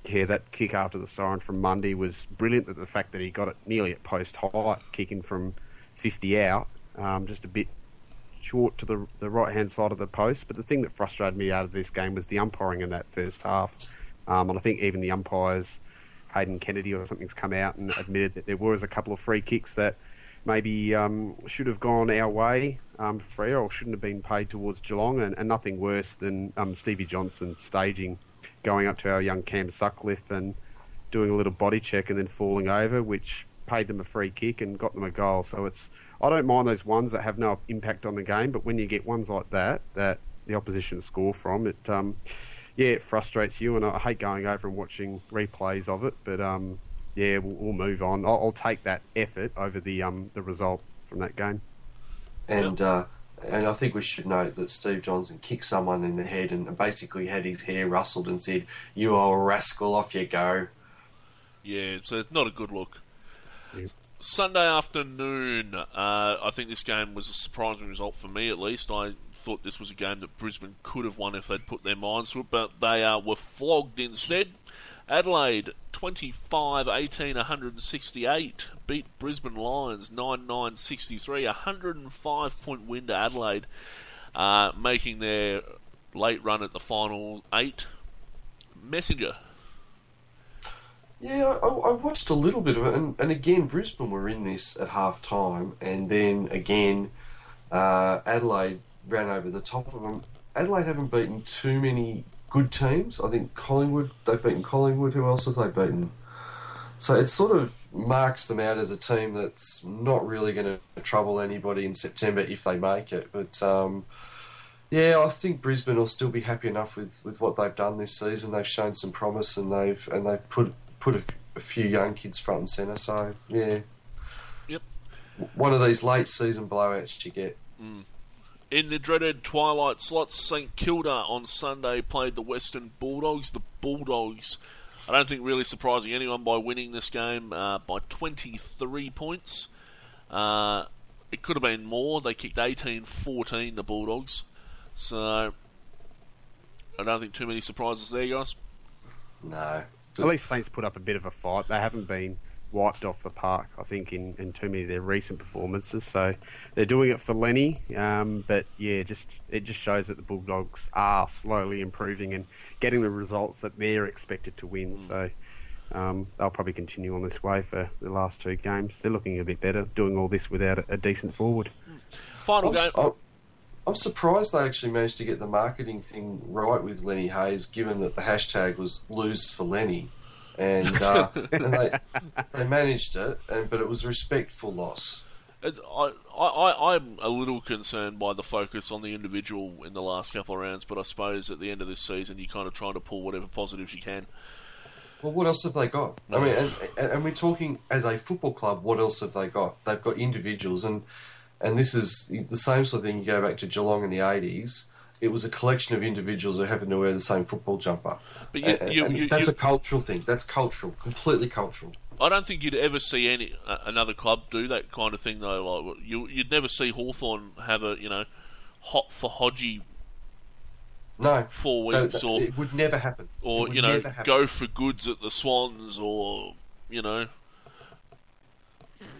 yeah, that kick after the siren from Mundy was brilliant. That the fact that he got it nearly at post height, kicking from 50 out, um, just a bit short to the the right hand side of the post. But the thing that frustrated me out of this game was the umpiring in that first half. Um, and I think even the umpires, Hayden Kennedy or something's come out and admitted that there was a couple of free kicks that maybe um, should have gone our way um, Freo or shouldn't have been paid towards Geelong, and, and nothing worse than um, Stevie Johnson staging, going up to our young Cam Sutcliffe and doing a little body check and then falling over, which paid them a free kick and got them a goal. So it's I don't mind those ones that have no impact on the game, but when you get ones like that that the opposition score from, it um, yeah, it frustrates you, and I hate going over and watching replays of it. But um, yeah, we'll, we'll move on. I'll, I'll, take that effort over the um, the result from that game. And uh, and I think we should note that Steve Johnson kicked someone in the head and basically had his hair rustled and said, "You are a rascal, off you go." Yeah, so it's not a good look. Yeah. Sunday afternoon, uh, I think this game was a surprising result for me, at least. I thought this was a game that Brisbane could have won if they'd put their minds to it, but they uh, were flogged instead. Adelaide 25 18 168 beat Brisbane Lions 9 9 63. 105 point win to Adelaide, uh, making their late run at the final eight. Messenger. Yeah, I, I, watched a little bit of it, and, and again, Brisbane were in this at half time, and then again, uh, Adelaide ran over the top of them. Adelaide haven't beaten too many good teams. I think Collingwood, they've beaten Collingwood. Who else have they beaten? So it sort of marks them out as a team that's not really going to trouble anybody in September if they make it. But um, yeah, I think Brisbane will still be happy enough with, with what they've done this season. They've shown some promise and they've and they've put put a, a few young kids front and centre. So yeah, yep, one of these late season blowouts you get. Mm. In the dreaded twilight slots, St Kilda on Sunday played the Western Bulldogs. The Bulldogs, I don't think really surprising anyone by winning this game uh, by 23 points. Uh, it could have been more. They kicked 18 14, the Bulldogs. So, I don't think too many surprises there, guys. No. At least Saints put up a bit of a fight. They haven't been wiped off the park, I think, in, in too many of their recent performances. So they're doing it for Lenny, um, but yeah, just it just shows that the Bulldogs are slowly improving and getting the results that they're expected to win. Mm. So um, they'll probably continue on this way for the last two games. They're looking a bit better, doing all this without a, a decent forward. Final I'm, game. I'm surprised they actually managed to get the marketing thing right with Lenny Hayes, given that the hashtag was "lose for Lenny." And, uh, and they, they managed it, and, but it was respectful loss. I, I, I'm a little concerned by the focus on the individual in the last couple of rounds, but I suppose at the end of this season, you're kind of trying to pull whatever positives you can. Well, what else have they got? No. I mean, and, and we're talking as a football club. What else have they got? They've got individuals, and and this is the same sort of thing. You go back to Geelong in the '80s it was a collection of individuals who happened to wear the same football jumper. But you, and, you, and you, that's a cultural thing. That's cultural, completely cultural. I don't think you'd ever see any uh, another club do that kind of thing though. Like you, would never see Hawthorn have a you know hot for Hodgie. No, four weeks, no, or it would never happen. Or you know, go for Goodes at the Swans, or you know,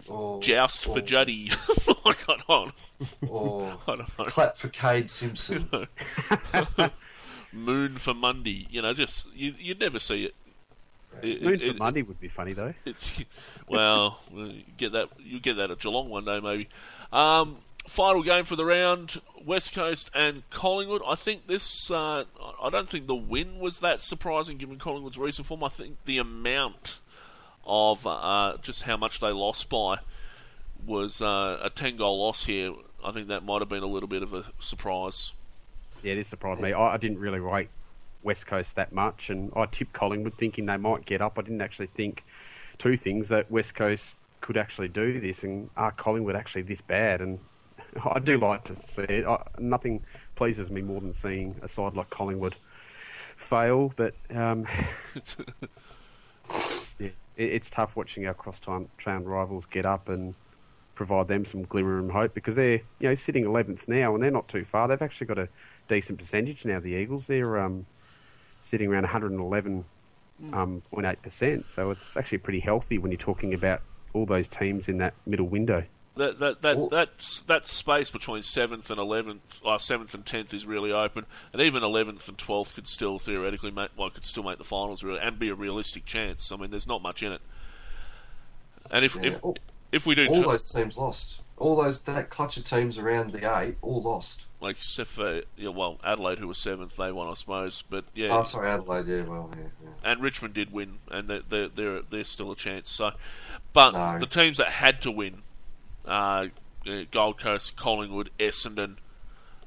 or, joust or, for Juddy. I can't or clap for Kade Simpson. Moon for Mundy. You know, just you, would never see it. it Moon it, for it, Mundy would be funny though. It's well, you get that you get that at Geelong one day maybe. Um, final game for the round: West Coast and Collingwood. I think this. Uh, I don't think the win was that surprising given Collingwood's recent form. I think the amount of uh, just how much they lost by was uh, a ten goal loss here. I think that might have been a little bit of a surprise. Yeah, this surprised me. I, I didn't really rate West Coast that much, and I tipped Collingwood thinking they might get up. I didn't actually think two things that West Coast could actually do this, and are Collingwood actually this bad? And I do like to see it. I, nothing pleases me more than seeing a side like Collingwood fail, but um, yeah, it, it's tough watching our cross-town rivals get up and provide them some glimmer of hope because they're you know sitting 11th now and they're not too far. They've actually got a decent percentage now. The Eagles they're um, sitting around 111.8 um, percent, so it's actually pretty healthy when you're talking about all those teams in that middle window. That that that that's that space between seventh and eleventh, or seventh and tenth is really open, and even eleventh and twelfth could still theoretically make, well, could still make the finals really, and be a realistic chance. I mean, there's not much in it. And if Yeah, if all- if we do All t- those teams lost. All those that clutch of teams around the eight all lost. like except for yeah, well Adelaide who was seventh, they won I suppose, but yeah, Oh, sorry, Adelaide. Yeah, well, yeah, yeah. and Richmond did win, and they're they're they're, they're still a chance. So, but No. the teams that had to win, uh, uh, Gold Coast, Collingwood, Essendon,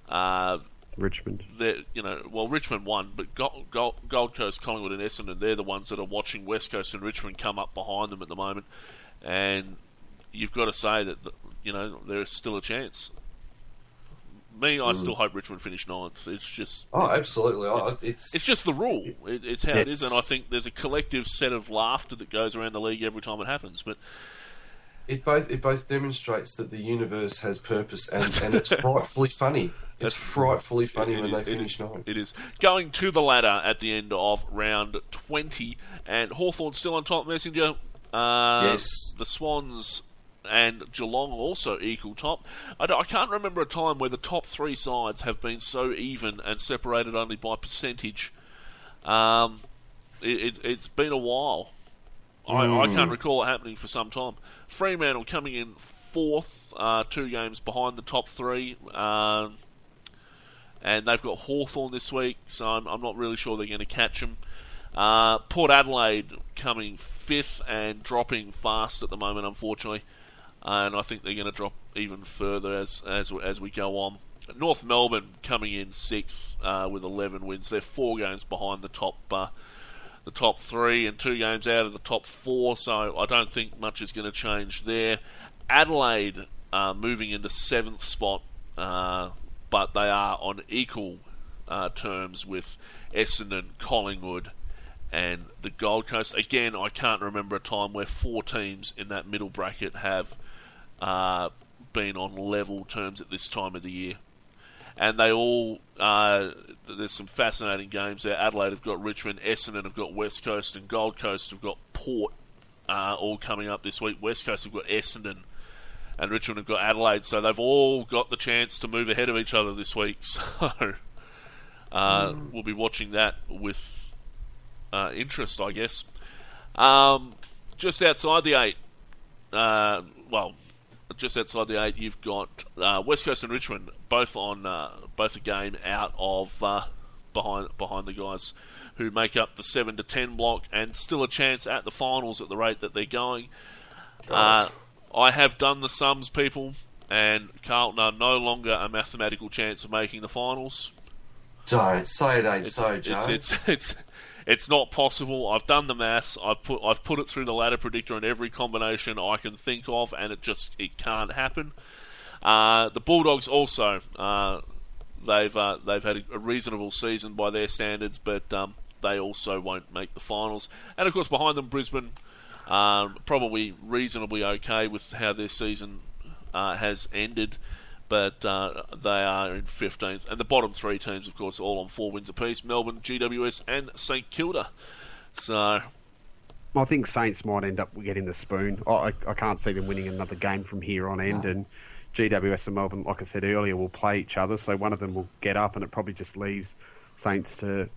uh, Richmond. they're you know well Richmond won, but Gold, Gold, Gold Coast, Collingwood, and Essendon they're the ones that are watching West Coast and Richmond come up behind them at the moment, and you've got to say that you know there's still a chance. Me, I still hope Richmond finish ninth. It's just Oh, absolutely. I, it's it's just the rule. It, it's how it is, It's- and I think there's a collective set of laughter that goes around the league every time it happens. But it both it both demonstrates that the universe has purpose and, and it's frightfully funny. It's That's- frightfully funny it- when it- they finish is- ninth. It is going to the ladder at the end of round twenty, and Hawthorn still on top. Messenger. Uh, Yes. The Swans and Geelong also equal top. I, I can't remember a time where the top three sides have been so even and separated only by percentage. Um, it, it, it's been a while. I, I can't recall it happening for some time. Fremantle coming in fourth, uh, two games behind the top three. Um, and they've got Hawthorn this week, so I'm, I'm not really sure they're going to catch them. Uh, Port Adelaide coming fifth and dropping fast at the moment, unfortunately, and I think they're going to drop even further as as as we go on. North Melbourne coming in sixth uh, with 11 wins. They're four games behind the top uh, the top three and two games out of the top four, so I don't think much is going to change there. Adelaide uh, moving into seventh spot, uh, but they are on equal uh, terms with Essendon, Collingwood, and the Gold Coast. Again, I can't remember a time where four teams in that middle bracket have uh, been on level terms at this time of the year and they all uh, there's some fascinating games there. Adelaide have got Richmond, Essendon have got West Coast, and Gold Coast have got Port uh, all coming up this week. West Coast have got Essendon, and Richmond have got Adelaide, so they've all got the chance to move ahead of each other this week. So uh, we'll be watching that with uh, interest, I guess. Um, just outside the eight, uh, well, just outside the eight, you've got uh, West Coast and Richmond both on uh, both a game out of uh, behind behind the guys who make up the seven to ten block, and still a chance at the finals at the rate that they're going. Uh, I have done the sums, people, and Carlton are no longer a mathematical chance of making the finals. Don't say it ain't It's, so, Joe. it's, it's, it's not possible. I've done the maths. I've put I've put it through the ladder predictor in every combination I can think of, and it just it can't happen. Uh, the Bulldogs also uh, they've uh, they've had a, a reasonable season by their standards, but um, they also won't make the finals. And of course, behind them, Brisbane um, probably reasonably okay with how their season uh, has ended. But uh, they are in 15th. And the bottom three teams, of course, all on four wins apiece Melbourne, GWS, and St Kilda. So, I think Saints might end up getting the spoon. I, I- I can't see them winning another game from here on end. And GWS and Melbourne, like I said earlier, will play each other. So one of them will get up, and it probably just leaves Saints to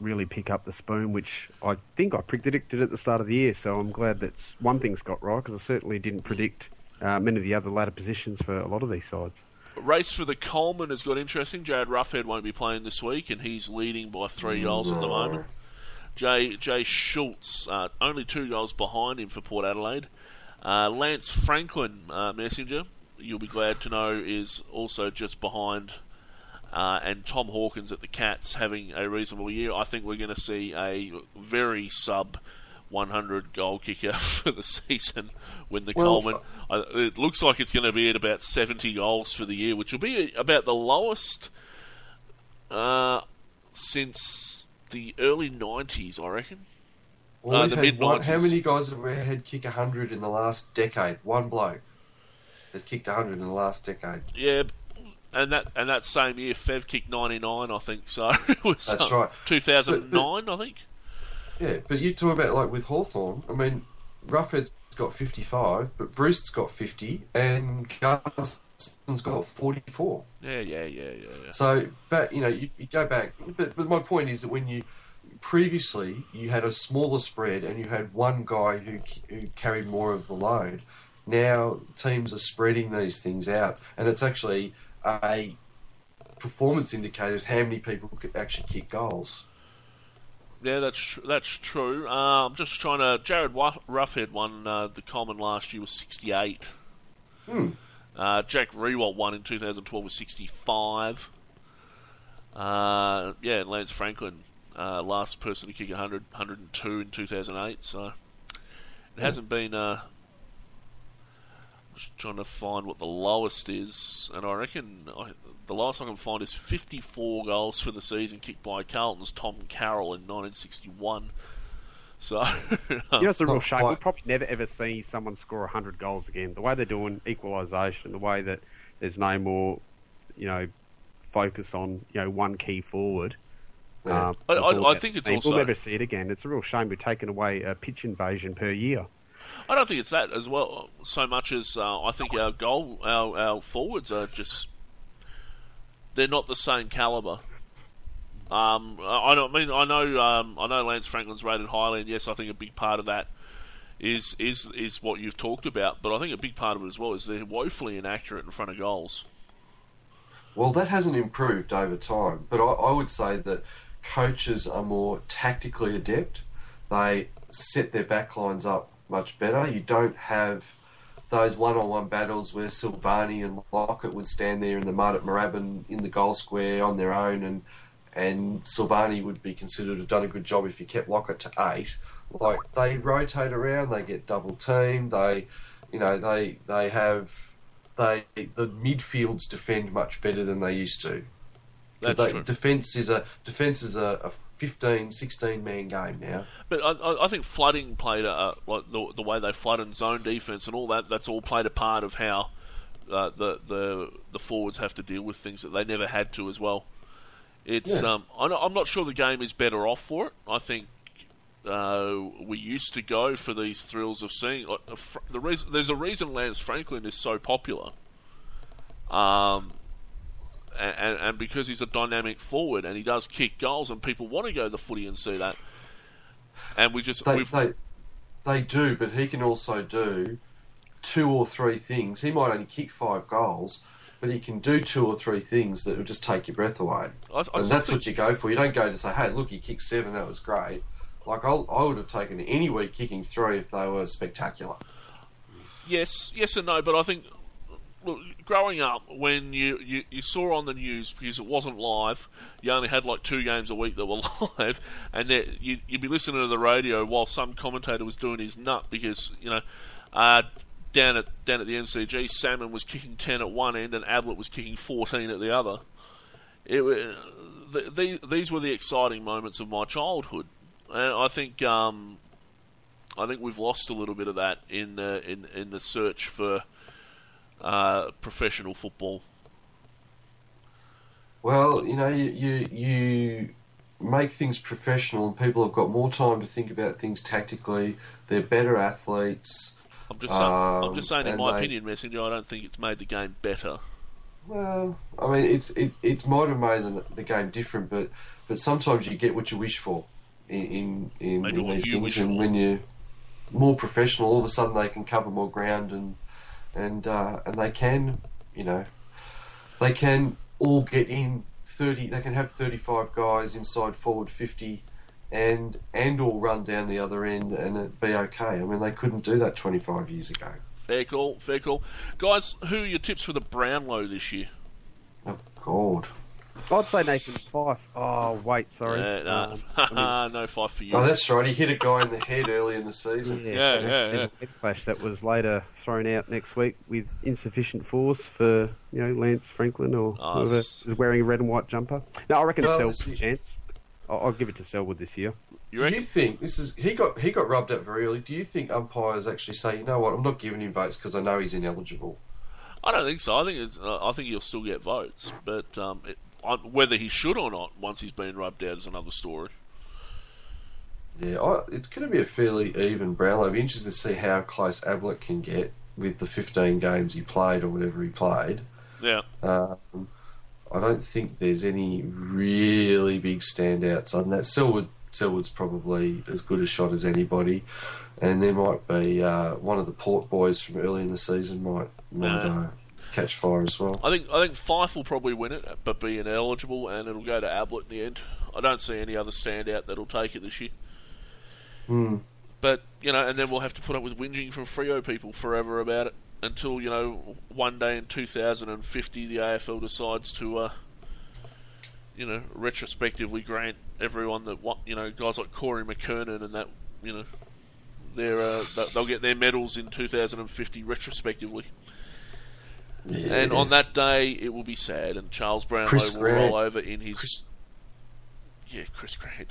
really pick up the spoon, which I think I predicted at the start of the year. So I'm glad that one thing's got right because I certainly didn't predict uh, many of the other ladder positions for a lot of these sides. Race for the Coleman has got interesting. Jarryd Roughead won't be playing this week, and he's leading by three goals at the moment. Jay Jay Schulz uh, only two goals behind him for Port Adelaide. Uh, Lance Franklin, uh, messenger, you'll be glad to know, is also just behind. Uh, and Tom Hawkins at the Cats having a reasonable year. I think we're going to see a very sub 100 goal kicker for the season when the Well, Coleman. It looks like it's going to be at about 70 goals for the year, which will be about the lowest uh, since the early 90s, I reckon. Well, Uh, the mid-nineties. how many guys have had kick 100 in the last decade? One bloke has kicked 100 in the last decade. Yeah, and that and that same year, Fev kicked 99, I think. So it was That's um, right. 2009, I think. Yeah, but you talk about like with Hawthorn. I mean, Roughead's got 55, but Breust's got 50, and Garson's got 44. Yeah, yeah, yeah, yeah. yeah. So, but you know, you, you go back. But, but my point is that when you previously you had a smaller spread and you had one guy who who carried more of the load. Now teams are spreading these things out, and it's actually a performance indicator of how many people could actually kick goals. Yeah, that's tr- that's true. Uh, I'm just trying to. Jarryd Roughead won uh, the Coleman last year was 68. Hmm. Uh, Jack Riewoldt won in 2012 was 65. Uh, yeah, Lance Franklin, uh, last person to kick 100, 102 in 2008. So it hasn't been. Uh, I'm just trying to find what the lowest is, and I reckon I, the lowest I can find is 54 goals for the season kicked by Carlton's Tom Carroll in 1961. So, You know, it's a real shame. quite. We'll probably never ever see someone score 100 goals again. The way they're doing equalisation, the way that there's no more, you know, focus on, you know, one key forward. Yeah. Um, I- I- I think it's also- We'll never see it again. It's a real shame we've taken away a pitch invasion per year. I don't think it's that as well, so much as uh, I think our goal, our, our forwards are just they're not the same caliber. Um, I, I mean, I know, um, I know Lance Franklin's rated highly, and yes, I think a big part of that is is is what you've talked about. But I think a big part of it as well is they're woefully inaccurate in front of goals. Well, that hasn't improved over time, but I, I would say that coaches are more tactically adept. They set their backlines up much better. You don't have those one-on-one battles where Silvagni and Lockett would stand there in the mud at Moorabbin in the goal square on their own, and and Silvagni would be considered to have done a good job if you kept Lockett to eight. Like they rotate around, they get double teamed, they, you know, they they have they the midfields defend much better than they used to. That's They- true. Defense is a defense is a, a 15, 16 man game now. But I, I- I think flooding played a, like the, the way they flood and zone defense and all that. That's all played a part of how uh, the the the forwards have to deal with things that they never had to as well. It's Yeah. um, I'm not sure the game is better off for it. I think uh, we used to go for these thrills of seeing like, the reason. There's a reason Lance Franklin is so popular. Um, and, and, because he's a dynamic forward and he does kick goals and people want to go to the footy and see that. And we just They, they they do, but he can also do two or three things. He might only kick five goals, but he can do two or three things that will just take your breath away. I, I and that's think- what you go for. You don't go to say, "Hey, look, he kicked seven. That was great." Like I'll, I would have taken any week kicking three if they were spectacular. Yes, yes and no, but I think look, growing up when you, you, you saw on the news because it wasn't live, you only had like two games a week that were live, and that you, you'd be listening to the radio while some commentator was doing his nut because you know uh, down at down at the MCG, Salmon was kicking ten at one end and Ablett was kicking fourteen at the other. It, the, the, these were the exciting moments of my childhood, and I think um, I think we've lost a little bit of that in the in in the search for uh, professional football. Well, you know, you, you you make things professional, and people have got more time to think about things tactically. They're better athletes. I'm just saying, I'm Um, just saying in my they- opinion, messenger. I don't think it's made the game better. Well, I mean, it's it, it might have made the, the game different, but but sometimes you get what you wish for in in, in, in these things, and when you're more professional, all of a sudden they can cover more ground and and uh, and they can, you know, they can all get in thirty. They can have thirty-five guys inside forward fifty, and and all run down the other end and it be okay. I mean, they couldn't do that twenty-five years ago. Fair call, fair call. Guys, who are your tips for the Brownlow this year? Oh God. I'd say Nathan Fyfe. Oh wait, sorry. Uh, no, Um, I mean, no fight for you. Oh, that's right. He hit a guy in the head early in the season. Yeah, Yeah, an yeah, yeah. head clash that was later thrown out next week with insufficient force for you know Lance Franklin or Oh, whoever s- is wearing a red and white jumper. No, I reckon Well, Selwood's a chance. I'll, I'll give it to Selwood this year. You Do you think this is he got he got rubbed out very early? Do you think umpires actually say, you know what, I'm not giving him votes because I know he's ineligible? I don't think so. I think it's, uh, I think he'll still get votes, but um, it, on, whether he should or not once he's been rubbed out is another story. Yeah, I, it's going to be a fairly even Brownlow. It'll be interesting to see how close Ablett can get with the 15 games he played or whatever he played. Yeah, Um, I don't think there's any really big standouts on that. Selwood, Selwood's probably as good a shot as anybody, and there might be uh, one of the Port boys from early in the season might, might uh, catch fire as well. I think I think Fyfe will probably win it, but be ineligible, and it'll go to Ablett in the end. I don't see any other standout that'll take it this year. Hmm. But you know, and then we'll have to put up with whinging from Freo people forever about it until you know one day in 2050 the AFL decides to, uh, you know, retrospectively grant everyone that what you know guys like Corey McKernan and that you know. They're, uh, they'll get their medals in 2050 retrospectively. Yeah. And on that day, it will be sad, and Charles Brownlow Chris will Grant. roll over in his. Chris, Yeah, Chris Grant.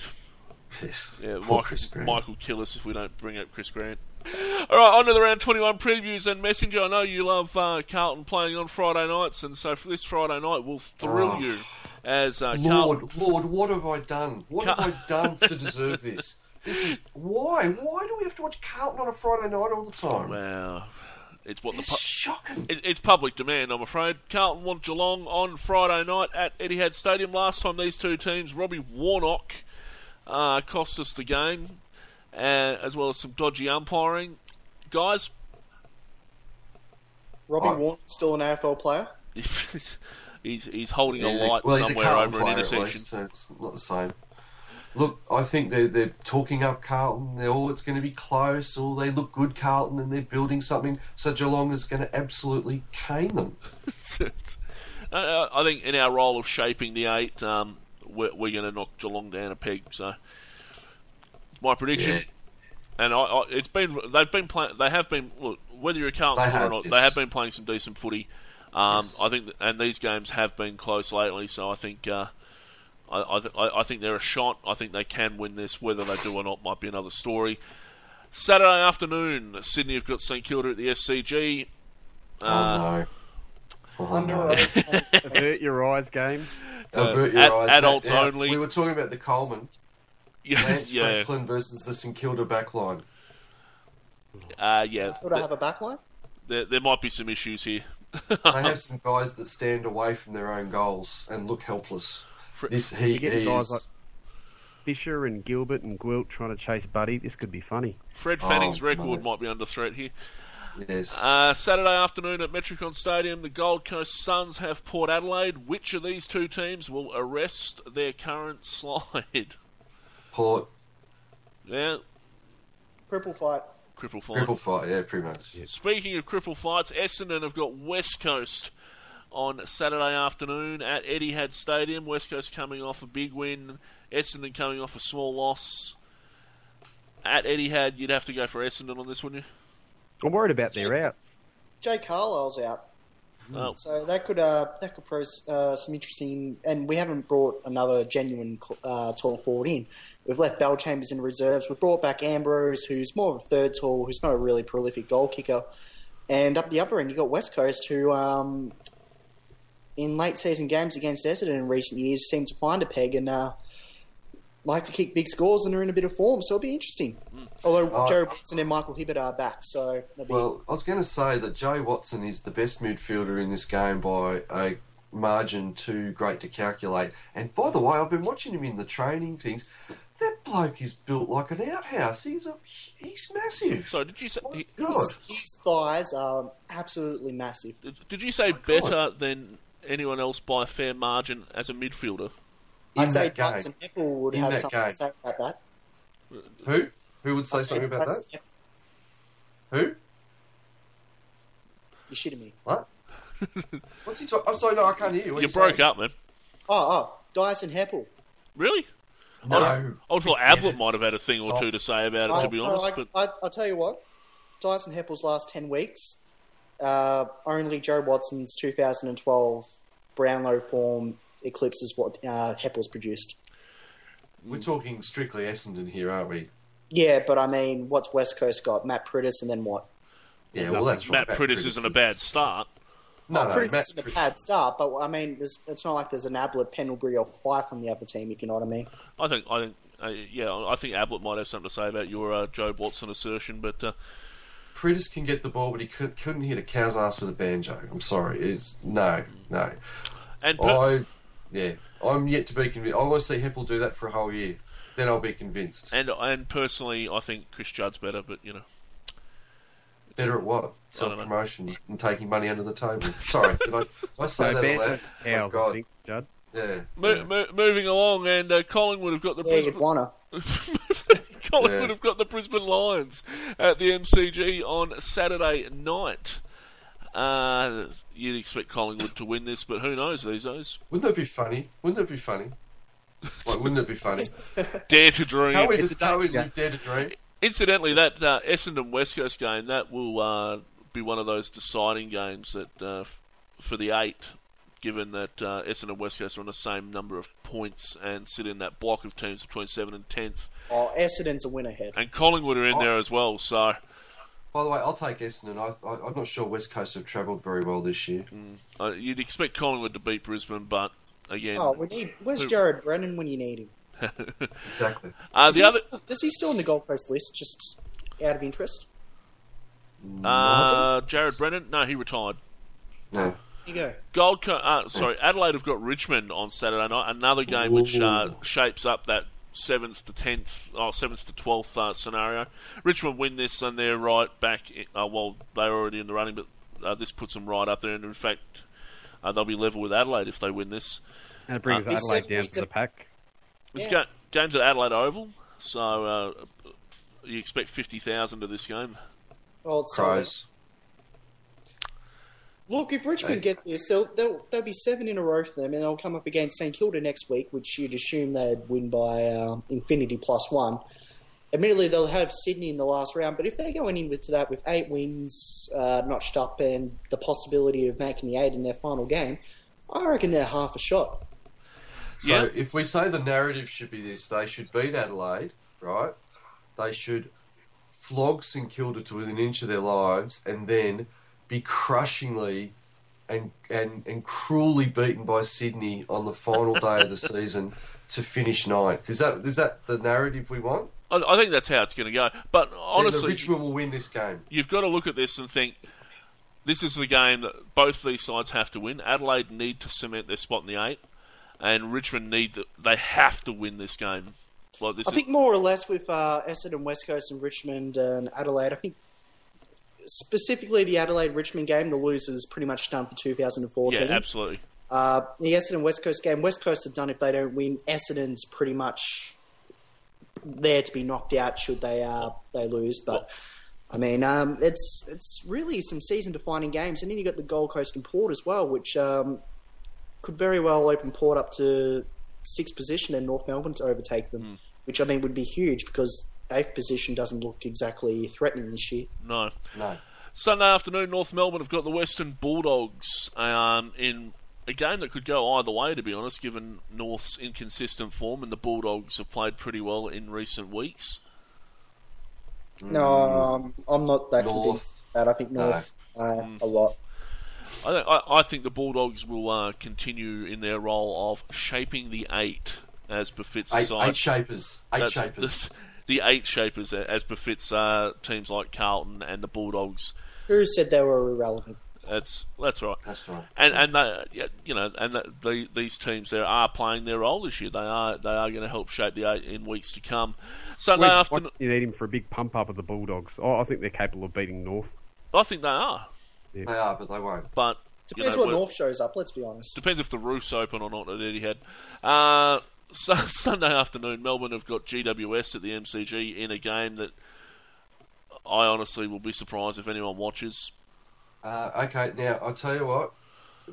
yes, Yeah, Mike, Chris Grant. Mike will kill us if we don't bring up Chris Grant. All right, on to the round 21 previews and Messenger. I know you love uh, Carlton playing on Friday nights, and so for this Friday night, we'll thrill Oh. you as uh, Carlton. Lord, Lord, what have I done? What Car- have I done to deserve this? This is why. Why do we have to watch Carlton on a Friday night all the time? Well, it's what the It's pu- shocking. it, it's public demand, I'm afraid. Carlton want Geelong on Friday night at Etihad Stadium. Last time these two teams, Robbie Warnock uh, cost us the game, uh, as well as some dodgy umpiring. Guys, Robbie Oh. Warren still an AFL player. he's he's holding a light well, he's a somewhere over an player at intersection. least, so it's not the same. Look, I think they're they're talking up Carlton. They're all it's going to be close. Or they look good, Carlton, and they're building something. So Geelong is going to absolutely cane them. Uh, I think in our role of shaping the eight, um, we're, we're going to knock Geelong down a peg. So, my prediction. Yeah. And I, I, it's been they've been playing. They have been look, whether you're a Carlton supporter or not. yes. They have been playing some decent footy. Um, Yes. I think, and these games have been close lately. So I think. Uh, I, I, th- I I think they're a shot. I think they can win this. Whether they do or not might be another story. Saturday afternoon, Sydney have got St Kilda at the SCG. Uh, oh no! Oh, Under no. Avert your eyes, game. Avert your ad- eyes. adults Now, only. We were talking about the Coleman yeah, Lance yeah, Franklin versus the St Kilda backline. uh, yeah. Would I have a backline? There, there might be some issues here. They have some guys that stand away from their own goals and look helpless. Fr- This he, You get he guys is. like Fisher and Gilbert and Gwilt trying to chase Buddy. This could be funny. Fred Oh, Fanning's record no. might be under threat here. yes. Uh, Saturday afternoon at Metricon Stadium, the Gold Coast Suns have Port Adelaide. Which of these two teams will arrest their current slide? Port Yeah, Cripple fight. cripple fight. cripple fight. Yeah, pretty much. Speaking of cripple fights, Essendon have got West Coast on Saturday afternoon at Etihad Stadium. West Coast coming off a big win, Essendon coming off a small loss. At Etihad, you'd have to go for Essendon on this, wouldn't you? I'm worried about their outs. Jay Carlisle's out. Oh, so that could uh, that could pose uh, some interesting. And we haven't brought another genuine uh, tall forward in. We've left Bellchambers in reserves. We've brought back Ambrose, who's more of a third tall, who's not a really prolific goal kicker. And up the other end, you have got West Coast, who um, in late season games against Essendon in recent years seem to find a peg and uh, like to kick big scores and are in a bit of form. So it'll be interesting. Although Oh. Jobe Watson and Michael Hibberd are back, so that'll be Well, I was going to say that Joey Watson is the best midfielder in this game by a margin too great to calculate. And by the way, I've been watching him in the training things. That bloke is built like an outhouse. He's a he's massive. so did you say? God. his, his thighs are absolutely massive. Did you say God. better than anyone else by a fair margin as a midfielder. In I'd say that game. Dyson Heppell would In have something game. to say about that. Who? Who would say I'd something about that? Dyson Who? You're shitting me. What? What's he talking? I'm sorry, no, I can't hear you. What you are broke saying? up, man. Oh, oh, Dyson Heppell. Really? No. I thought Damn Ablett might have had a thing or two to say about it, to be I- honest. I, But I, I'll tell you what. Dyson Heppell's last 10 weeks, uh, only Jobe Watson's 2012 Brownlow form eclipses what uh, Heppell's produced. We're talking strictly Essendon here, aren't we? Yeah, but I mean, what's West Coast got? Matt Priddis and then what? Yeah, well, that's right. Matt Priddis isn't a bad start. No, oh, no, Priddis Matt isn't a bad start, but I mean, there's, it's not like there's an Ablett, Pendlebury, or Fyfe on the other team, if you know what I mean. I think, I think, uh, yeah, I think Ablett might have something to say about your uh, Jobe Watson assertion, but uh, can get the ball, but he could, couldn't hit a cow's ass with a banjo. I'm sorry. It's no, no. and per- I, yeah, I'm yet to be convinced. I want to see Heppell do that for a whole year. Then I'll be convinced. and and personally, I think Chris Judd's better, but you know, Better at what? I Self promotion and taking money under the table. Sorry, did I, did I say So that Bantos out loud? and Oh, cows, I God. think, Judd. Yeah. Mo- yeah. mo- moving along, and uh, Collingwood have got the Yeah, Brisbane. Wanna. Collingwood Yeah. have got the Brisbane Lions at the MCG on Saturday night. Uh, you'd expect Collingwood to win this, but who knows these days? Wouldn't that be funny? Wouldn't that be funny? Like, wouldn't it be funny? Dare to dream. How we It's just how we danger. dare to dream? Incidentally, that uh, Essendon West Coast game that will uh, be one of those deciding games that uh, f- for the eight, given that uh, Essendon West Coast are on the same number of points and sit in that block of teams between seven and tenth, Oh, Essendon's a win ahead. and Collingwood are in Oh. there as well. So By the way, I'll take Essendon. I, I, I'm not sure West Coast have travelled very well this year. uh, you'd expect Collingwood to beat Brisbane, but again, Oh, we need. Where's Who- Jared Brennan when you need him? Exactly. uh, Is the he other. still- is he still on the Gold Coast list? Just out of interest. Uh, Jared Brennan? No, he retired. No. Here you go. Gold Co- uh, sorry, Adelaide have got Richmond on Saturday night. Another game which uh, shapes up that seventh to tenth, or seventh to twelfth uh, scenario. Richmond win this, and they're right back. In, uh, well, they're already in the running, but uh, this puts them right up there. And in fact, uh, they'll be level with Adelaide if they win this. And it brings Uh, Adelaide down to the pack. This Yeah. ga- game's at Adelaide Oval, so uh, you expect fifty thousand to this game. Oh, it's Crows. Look, if Richmond Hey. get this, they'll, they'll, there'll be seven in a row for them, and they'll come up against St Kilda next week, which you'd assume they'd win by um, infinity plus one. Admittedly, they'll have Sydney in the last round, but if they're going in with that with eight wins uh, notched up and the possibility of making the eight in their final game, I reckon they're half a shot. So Yeah. if we say the narrative should be this, they should beat Adelaide, right? They should flog St Kilda to within an inch of their lives, and then be crushingly and and and cruelly beaten by Sydney on the final day of the season to finish ninth. Is that is that the narrative we want? I, I think that's how it's going to go. But Then honestly, Richmond will win this game. you've got to look at this and think this is the game that both these sides have to win. Adelaide need to cement their spot in the eight, and Richmond need to, they have to win this game. Like this I is, think more or less with uh, Essendon, West Coast, and Richmond and Adelaide. I think specifically the Adelaide Richmond game, the losers pretty much done for 2014. yeah, absolutely. Uh, the Essendon West Coast game, West Coast are done if they don't win. Essendon's pretty much there to be knocked out should they uh, they lose. But I mean, um, it's it's really some season defining games, and then you got the Gold Coast and Port as well, which um, could very well open Port up to sixth position and North Melbourne to overtake them, which I mean would be huge because eighth position doesn't look exactly threatening this year. No. No. Sunday afternoon, North Melbourne have got the Western Bulldogs um, in a game that could go either way, to be honest, given North's inconsistent form, and the Bulldogs have played pretty well in recent weeks. No, um, I'm not that North. convinced. That I think No. North uh, a lot. I, think, I, I think the Bulldogs will uh, continue in their role of shaping the eight as befits a Eight, side. eight shapers. Eight That's- shapers. The, the eight shapers as befits uh, teams like Carlton and the Bulldogs. Who said they were irrelevant? That's that's right. That's right. And and they, you know, and that the, these teams there are playing their role this year. They are they are going to help shape the eight in weeks to come. Sunday Where's afternoon, You need him for a big pump up of the Bulldogs. Oh, I think they're capable of beating North. I think they are, They are, but they won't. but Depends know, what where- North shows up. Let's be honest. Depends if the roof's open or not at Etihad. Uh, so, Sunday afternoon, Melbourne have got GWS at the MCG in a game that I honestly will be surprised if anyone watches. Uh, okay, now I'll tell you what.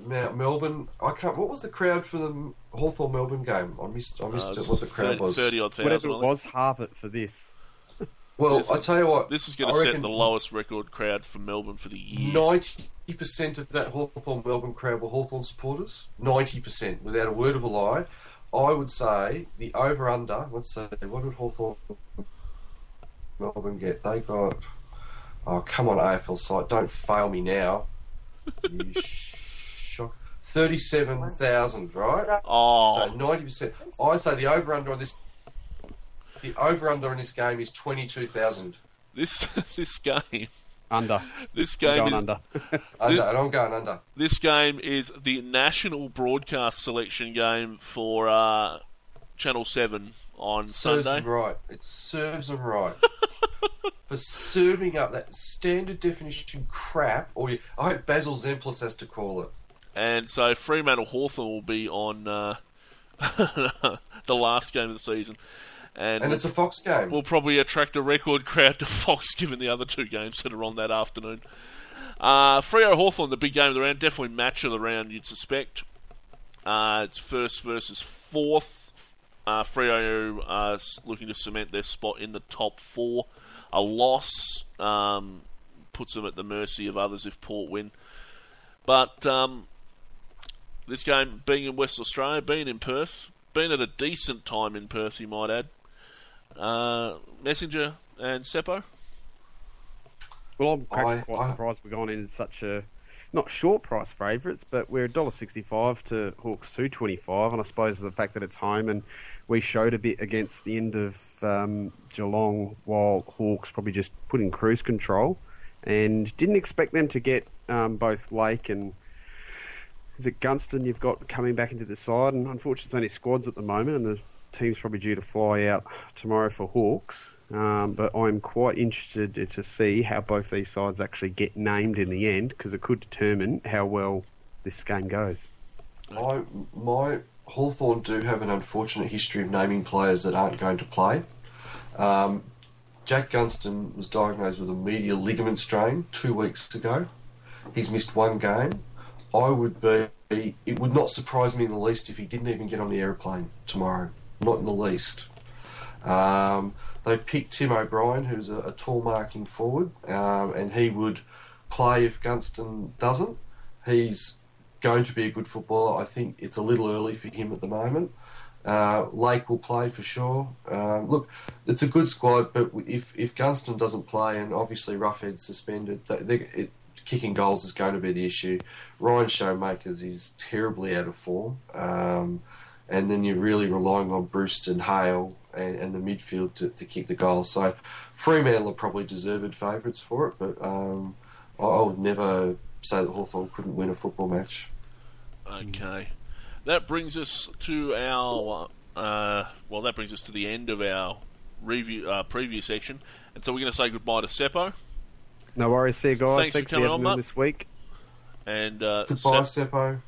Now Melbourne, I can't. What was the crowd for the Hawthorn Melbourne game? I missed. I missed Uh, it, what the crowd 30, was. 30 odd thousand. Whatever it was, halve it for this. Well, This- I tell you what. This is going I to set the lowest record crowd for Melbourne for the year. Ninety percent of that Hawthorn Melbourne crowd were Hawthorn supporters. Ninety percent, without a word of a lie. I would say the over under. Let's say what did Hawthorn Melbourne get? They got. Oh come on, AFL site! Don't fail me now. You shock. Thirty-seven thousand, right? Oh, So ninety percent. I'd say the over under on this. The over under on this game is twenty-two thousand. this this game, Under. this I'm game going is, under. Under, and I'm going under. this game is the national broadcast selection game for uh, Channel Seven on serves Sunday. them right. It serves them right for serving up that standard definition crap. Or you, I hope Basil Zempilas has to call it. And so Fremantle Hawthorn will be on uh, the last game of the season. And, And it's a Fox game. We'll probably attract a record crowd to Fox given the other two games that are on that afternoon. Uh, Freo Hawthorn, the big game of the round, definitely match of the round, you'd suspect. Uh, it's first versus fourth. Uh, Freo are looking to cement their spot in the top four. A loss um, puts them at the mercy of others if Port win. But um, this game being in West Australia, being in Perth, being at a decent time in Perth, you might add. Uh, Messenger and Seppo. Well, I'm actually I- quite I- surprised we've gone in such a not short price favourites, but we're $1.65 to Hawks two twenty five, and I suppose the fact that it's home and we showed a bit against the end of um, Geelong, while Hawks probably just put in cruise control, and didn't expect them to get um, both Lake and is it Gunston you've got coming back into the side, and unfortunately it's only squads at the moment, and the team's probably due to fly out tomorrow for Hawks. Um, but I'm quite interested to see how both these sides actually get named in the end, because it could determine how well this game goes. My Hawthorn do have an unfortunate history of naming players that aren't going to play. Um, Jack Gunston was diagnosed with a medial ligament strain two weeks ago. He's missed one game. I would be. It would not surprise me in the least if he didn't even get on the aeroplane tomorrow. Not in the least. Um, they've picked Tim O'Brien, who's a, a tall marking forward, um, and he would play if Gunston doesn't. He's going to be a good footballer. I think it's a little early for him at the moment. Uh, Lake will play for sure. Um, look, it's a good squad, but if if Gunston doesn't play and obviously Roughead's suspended, they, they, it, kicking goals is going to be the issue. Ryan Schoenmakers is terribly out of form, um, and then you're really relying on Brewston, Hale, and, and the midfield to, to kick the goals. So Fremantle are probably deserved favourites for it, but um, I, I would never say that Hawthorn couldn't win a football match. Okay. That brings us to our. Uh, well, that brings us to the end of our review uh, preview section, and so we're going to say goodbye to Seppo No worries, see you guys. Thanks for for coming having on, me mate. this week. and uh, Goodbye, Sep- Seppo.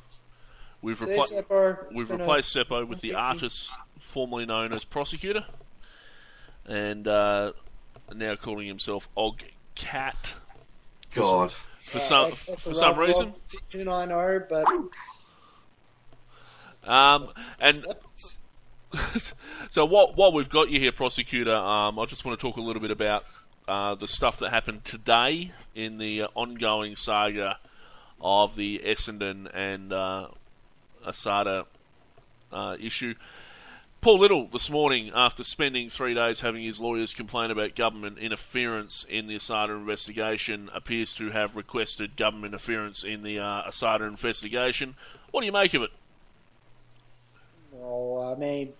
We've, See you, Seppo. We've been a- replaced Seppo with the artist formerly known as Prosecutor, and uh, now calling himself Ogg Cat God. for Uh, some that's- that's for a some reason. decision, I know, but Um, and so what while we've got you here, prosecutor, um, I just want to talk a little bit about uh, the stuff that happened today in the uh, ongoing saga of the Essendon and uh, ASADA uh, issue. Paul Little this morning, after spending three days having his lawyers complain about government interference in the ASADA investigation, appears to have requested government interference in the uh, ASADA investigation. What do you make of it? well, I mean,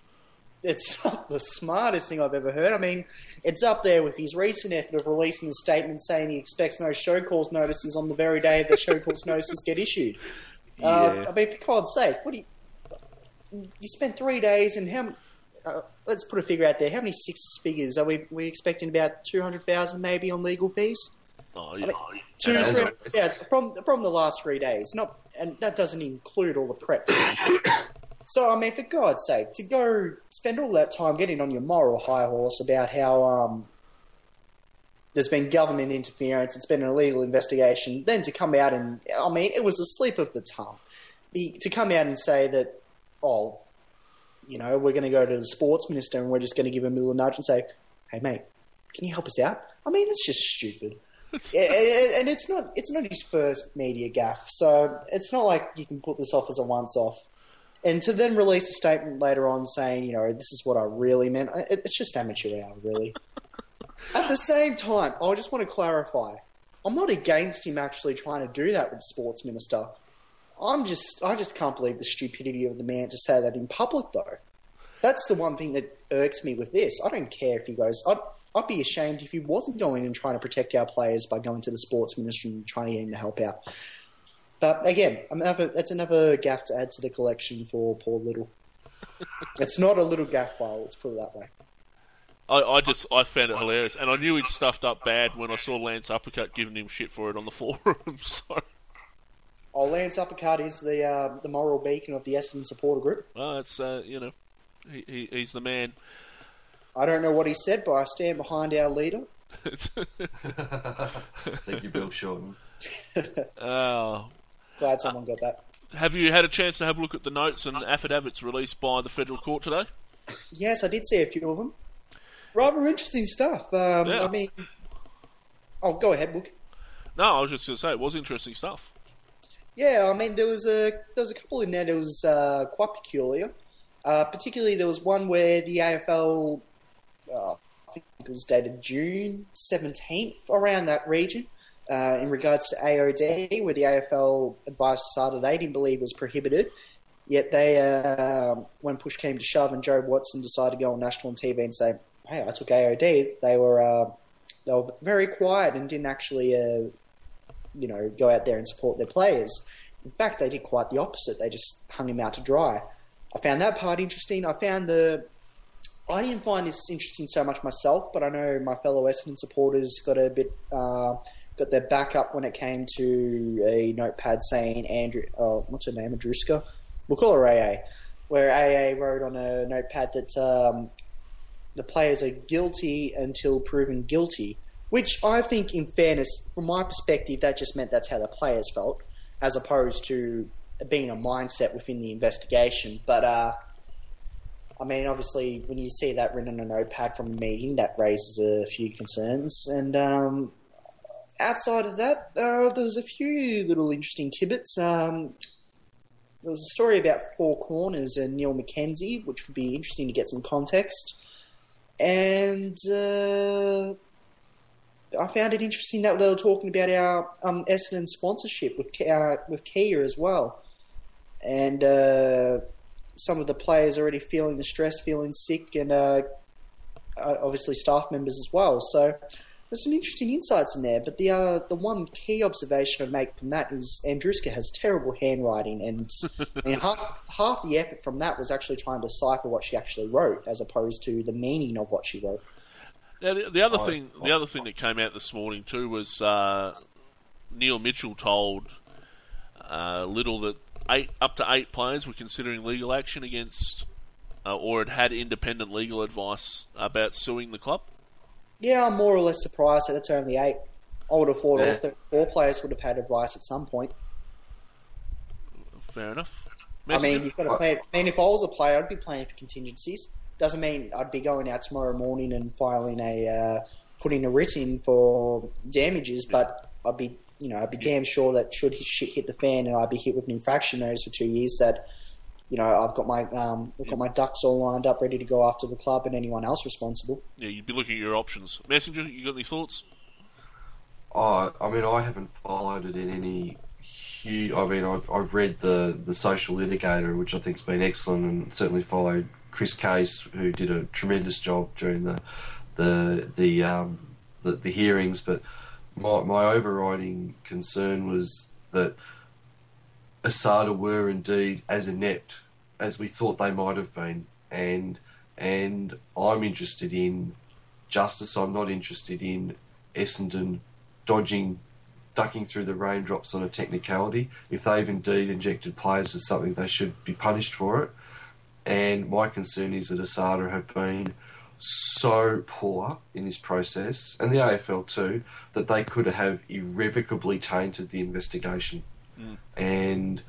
it's not the smartest thing I've ever heard. I mean, it's up there with his recent effort of releasing a statement saying he expects no show cause notices on the very day the show cause notices get issued. Uh, I mean, for God's sake, what do you? You spent three days, and how? Uh, let's put a figure out there. How many six figures are we? We expecting about two hundred thousand, maybe, on legal fees. Oh, yeah. Two, And- three, and- yeah, from from the last three days. Not, and that doesn't include all the prep. so I mean, for God's sake, to go spend all that time getting on your moral high horse about how um, there's been government interference, it's been an illegal investigation, then to come out and I mean, it was a slip of the tongue. The, to come out and say that, oh, you know, we're going to go to the sports minister and we're just going to give him a little nudge and say, hey, mate, can you help us out? I mean, it's just stupid. And and it's not it's not his first media gaff, so it's not like you can put this off as a once off. And to then release a statement later on saying, you know, this is what I really meant, it's just amateur hour, really. At the same time, I just want to clarify, I'm not against him actually trying to do that with the sports minister. I'm just I just can't believe the stupidity of the man to say that in public, though. That's the one thing that irks me with this. I don't care if he goes. I'd, I'd be ashamed if he wasn't going and trying to protect our players by going to the sports ministry and trying to get him to help out. But again, another, that's another gaff to add to the collection for poor Little. it's not a little gaff file, let's put it that way. I, I just I found it hilarious, and I knew he'd stuffed up bad when I saw Lance Uppercut giving him shit for it on the forum. So, Oh, Lance Uppercut is the uh, the moral beacon of the Essendon supporter group. well, it's uh, you know, he, he, he's the man. I don't know what he said, but I stand behind our leader. Thank you, Bill Shorten. uh, Glad someone got that. have you had a chance to have a look at the notes and affidavits released by the federal court today? Yes, I did see a few of them. Rather interesting stuff. Um, Yeah. I mean, oh, go ahead, Book. No, I was just going to say it was interesting stuff. Yeah, I mean there was a there was a couple in there that was uh, quite peculiar. Uh, particularly, there was one where the AFL, uh, I think it was dated June seventeenth, around that region, uh, in regards to AOD, where the AFL advised ASADA they didn't believe was prohibited. Yet they, uh, when push came to shove, and Jobe Watson decided to go on national TV and say, "Hey, I took AOD," they were uh, they were very quiet and didn't actually uh, you know, go out there and support their players. In fact, they did quite the opposite. They just hung him out to dry. I found that part interesting. I found the. I didn't find this interesting so much myself, but I know my fellow Essendon supporters got a bit uh, got their back up when it came to a notepad saying Andrew. Oh, what's her name? Andruska. We'll call her AA. Where AA wrote on a notepad that um, the players are guilty until proven guilty. Which I think, in fairness, from my perspective, that just meant that's how the players felt, as opposed to being a mindset within the investigation. But, uh, I mean, obviously, when you see that written on a notepad from a meeting, that raises a few concerns. And um, outside of that, uh, there was a few little interesting tidbits. Um, there was a story about Four Corners and Neil McKenzie, which would be interesting to get some context. And uh, I found it interesting that they were talking about our um, Essendon sponsorship with uh, with Kia as well, and uh, some of the players already feeling the stress, feeling sick, and uh, uh, obviously staff members as well. So there's some interesting insights in there. But the uh, the one key observation I make from that is Andruska has terrible handwriting, and I mean, half half the effort from that was actually trying to decipher what she actually wrote, as opposed to the meaning of what she wrote. Now, the, the other I- thing, the other thing that came out this morning too was uh, Neil Mitchell told uh, Little that eight up to eight players were considering legal action against, uh, or had had independent legal advice about suing the club. Yeah, I'm more or less surprised that it's only eight. I would have thought all Yeah. th- four players would have had advice at some point. Fair enough. I mean, you've got to play. I mean, if I was a player, I'd be playing for contingencies. Doesn't mean I'd be going out tomorrow morning and filing a uh, putting a writ in for damages, but I'd be, you know, I'd be damn sure that should his shit hit the fan and I'd be hit with an infraction notice for two years, that you know I've got my um, I've got my ducks all lined up, ready to go after the club and anyone else responsible. yeah, you'd be looking at your options. Messenger, you got any thoughts? Oh, I mean, I haven't followed it in any huge. I mean, I've, I've read the, the social litigator, which I think's been excellent, and certainly followed Chris Case, who did a tremendous job during the the the um, the, the hearings. But my my overriding concern was that ASADA were indeed as inept as we thought they might have been, and and I'm interested in justice. I'm not interested in Essendon dodging, ducking through the raindrops on a technicality. If they've indeed injected players with something, they should be punished for it. And my concern is that ASADA have been so poor in this process, and the AFL too, that they could have irrevocably tainted the investigation. And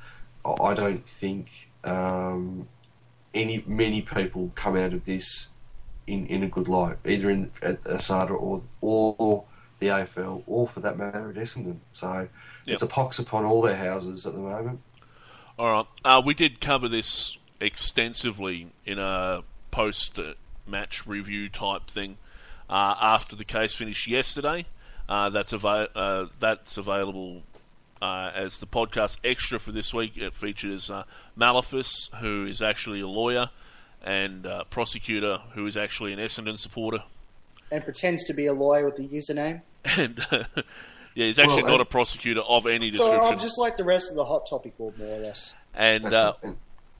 I don't think um, any many people come out of this in, in a good light, either in at ASADA or or the AFL, or for that matter at Essendon. So it's a pox upon all their houses at the moment. All right. Uh, we did cover this extensively in a post match review type thing uh, after the case finished yesterday. Uh, that's, uh, that's available uh, as the podcast extra for this week. It features uh, Malafis, who is actually a lawyer, and uh, prosecutor, who is actually an Essendon supporter. And pretends to be a lawyer with the username. And yeah, he's actually Well, not a prosecutor of any description. So. I'm just like the rest of the hot topic board, more or less. and Actually, uh, and,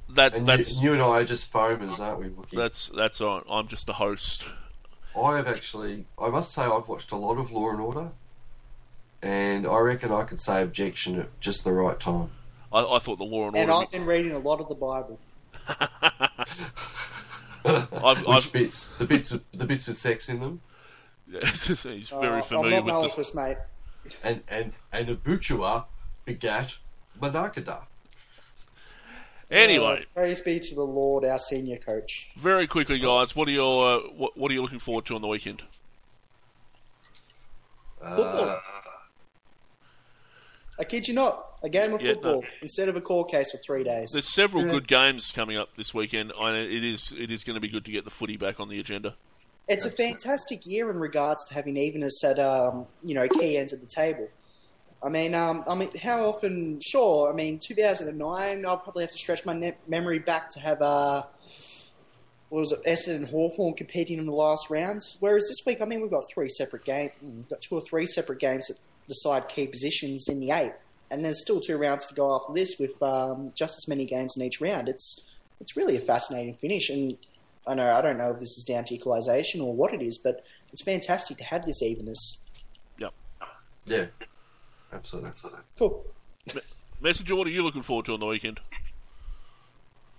that, and that's you, you and I are just foamers, aren't we, Wookie? that's that's all right. I'm just a host. I have actually, I must say, I've watched a lot of Law and Order, and I reckon I could say objection at just the right time. I, I thought the Law and And Order. And I've been reading a lot of the Bible. I've, Which I've, bits? The bits with the bits with sex in them, he's Uh, very familiar I'm with not this. Malthus, mate. and and and Abuchua begat Manakada. Anyway, Uh, praise be to the Lord, our senior coach. very quickly, guys, what are your uh, what, what are you looking forward to on the weekend? Football. I kid you not, a game of Yeah, football no. instead of a court case for three days. There's several Yeah. good games coming up this weekend. I, it is it is going to be good to get the footy back on the agenda. It's a fantastic year in regards to having evenness at um, you know key ends of the table. I mean, um, I mean, how often? Sure, I mean, 2009. I'll probably have to stretch my ne- memory back to have uh, what was it, Essendon and Hawthorn competing in the last round. Whereas this week, I mean, we've got three separate games. We've got two or three separate games that decide key positions in the eight, and there's still two rounds to go after this with um, just as many games in each round. It's it's really a fascinating finish, and I know I don't know if this is down to equalisation or what it is, but it's fantastic to have this evenness. Yep. Yeah, absolutely. Cool. Messenger, what are you looking forward to on the weekend?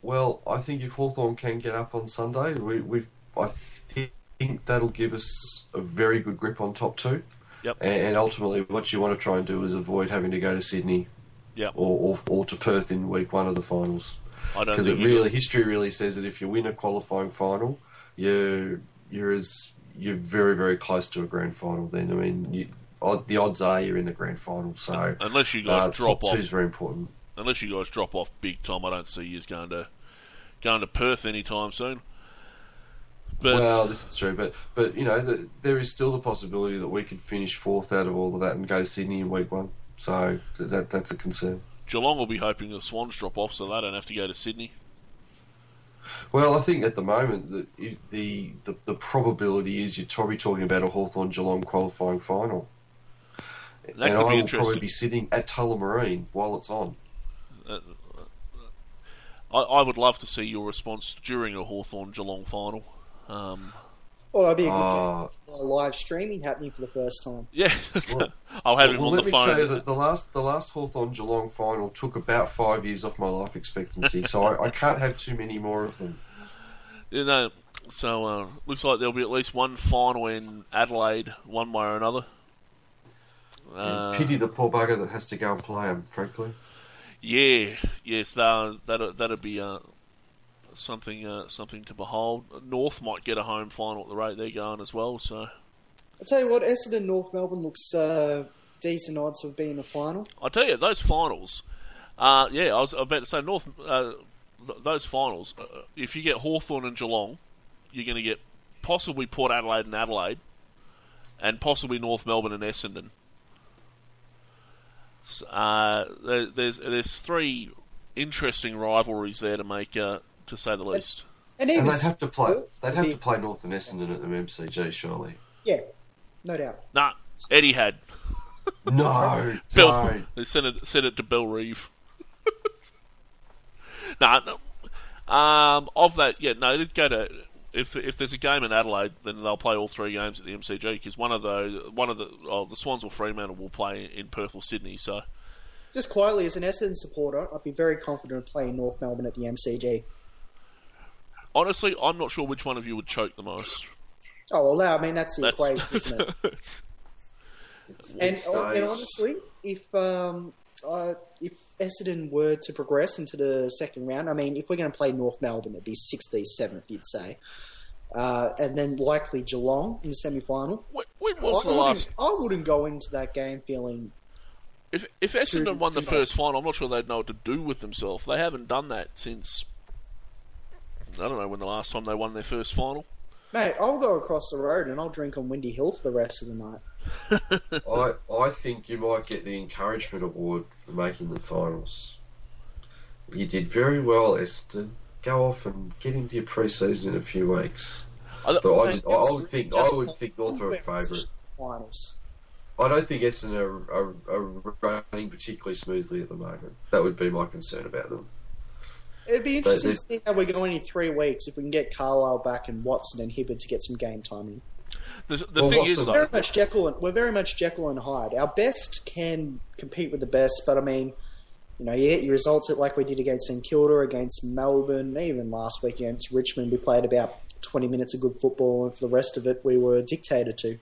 Well, I think if Hawthorn can get up on Sunday, we, we've I think that'll give us a very good grip on top two. Yep. And, ultimately, what you want to try and do is avoid having to go to Sydney Yep. or, or, or to Perth in week one of the finals. I don't Because it really, history really says that if you win a qualifying final, you're you're as you're very very close to a grand final. Then I mean, you, odd, the odds are you're in the grand final. So unless you guys uh, drop off. two is very important. Unless you guys drop off big time, I don't see you going to going to Perth anytime soon. But well, this is true, but but you know, the, there is still the possibility that we could finish fourth out of all of that and go to Sydney in week one. So th- that that's a concern. Geelong will be hoping the Swans drop off, so they don't have to go to Sydney. Well, I think at the moment the the the, the probability is you're probably talking about a Hawthorn Geelong qualifying final. That and I will probably be sitting at Tullamarine while it's on. Uh, uh, uh, I, I would love to see your response during a Hawthorn Geelong final. Um, Well, that'd be a good Uh, live streaming happening for the first time. yeah, Well- I'll have him well, on let the me tell you that the last the last Hawthorn Geelong final took about five years off my life expectancy, so I, I can't have too many more of them. You know, so uh, looks like there'll be at least one final in Adelaide, one way or another. Uh, Pity the poor bugger that has to go and play them, frankly. Yeah, yes, that that that'd be uh, something uh, something to behold. North might get a home final at the rate they're going as well. So I'll tell you what, Essendon North Melbourne looks uh, decent odds of being a final. I tell you, those finals. Uh, yeah, I was about to say North. Uh, those finals. Uh, if you get Hawthorn and Geelong, you're going to get possibly Port Adelaide and Adelaide, and possibly North Melbourne and Essendon. Uh, there, there's there's three interesting rivalries there to make, uh, to say the least. And And even they'd have to play. They'd have to play North and Essendon at the MCG, surely. Yeah, no doubt. Nah, Eddie had. No, Bill, don't. they sent it sent it to Bill Reeve. nah, no. Um, of that, yeah, no, it'd go to if if there's a game in Adelaide, then they'll play all three games at the MCG because one of the one of the oh, the Swans or Fremantle will play in Perth or Sydney. So Just quietly, as an Essendon supporter, I'd be very confident of playing North Melbourne at the MCG. Honestly, I'm not sure which one of you would choke the most. Oh well, I mean that's the That's, equation, isn't it? And, and honestly, if um, uh, if Essendon were to progress into the second round, I mean, if we're going to play North Melbourne, it'd be sixth, seventh, you'd say, uh, and then likely Geelong in the semi final. when, when I, was the wouldn't- last? I wouldn't go into that game feeling. If if Essendon won the first final, I'm not sure they'd know what to do with themselves. They haven't done that since. I don't know when the last time they won their first final. Mate, I'll go across the road and I'll drink on Windy Hill for the rest of the night. I I think you might get the encouragement award for making the finals. You did very well, Essendon. Go off and get into your pre-season in a few weeks. I, But I, did, I, I would think I would think North are a favourite. Finals. I don't think Essendon are, are, are running particularly smoothly at the moment. That would be my concern about them. It'd be interesting to see how we're going in three weeks if we can get Carlisle back and Watson and Hibberd to get some game time in. the the Well, thing what's is, the- though, very much Jekyll and we're very much Jekyll and Hyde. Our best can compete with the best, but I mean, you know, you get your results at like we did against St Kilda, against Melbourne, even last week against Richmond. We played about twenty minutes of good football, and for the rest of it, we were dictated to.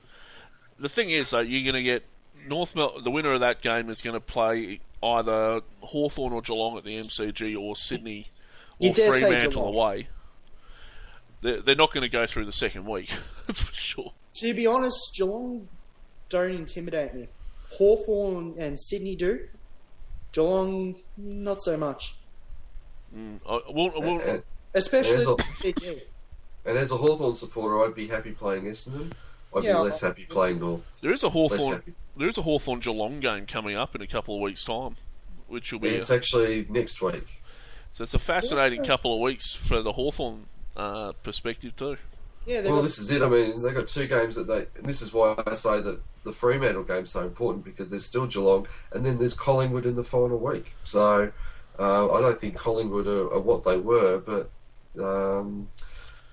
the thing is, though, you're going to get North. Mel- the winner of that game is going to play either Hawthorn or Geelong at the MCG or Sydney or dare Fremantle away. They're, they're not going to go through the second week, that's for sure. To be honest, Geelong don't intimidate me. Hawthorn and Sydney do. Geelong, not so much. Uh, we'll, we'll, And, Especially and as a Hawthorn supporter, I'd be happy playing Essendon. I'd Yeah, be less happy playing North. there is a Less Hawthorn. Happy. There is a Hawthorn Geelong game coming up in a couple of weeks' time, which will be. It's actually next week. so it's a fascinating Yeah. couple of weeks for the Hawthorn uh, perspective too. Yeah, Well, got- this is it. I mean, they've got two games that they. And this is why I say that the Fremantle game's so important because there's still Geelong, and then there's Collingwood in the final week. So uh, I don't think Collingwood are, are what they were, but um,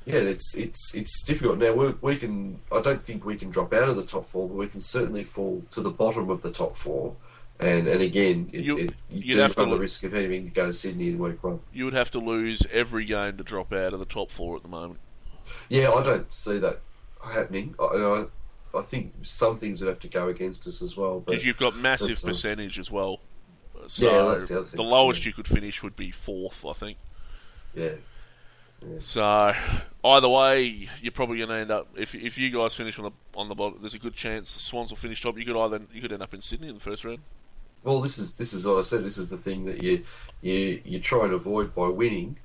yeah, it's it's it's difficult. Now we, we can. I don't think we can drop out of the top four, but we can certainly fall to the bottom of the top four. And and again, it, You- it, you you'd do have to run the risk of having to go to Sydney in week one. You would have to lose every game to drop out of the top four at the moment. Yeah, I don't see that happening. I, I, I think some things would have to go against us as well. Because you've got massive uh, percentage as well. So Yeah, that's the thing, lowest yeah. you could finish would be fourth, I think. yeah, So either way, you're probably going to end up if if you guys finish on the on the bottom. There's a good chance the Swans will finish top. You could either you could end up in Sydney in the first round. well, this is this is what I said. This is the thing that you you you try and avoid by winning,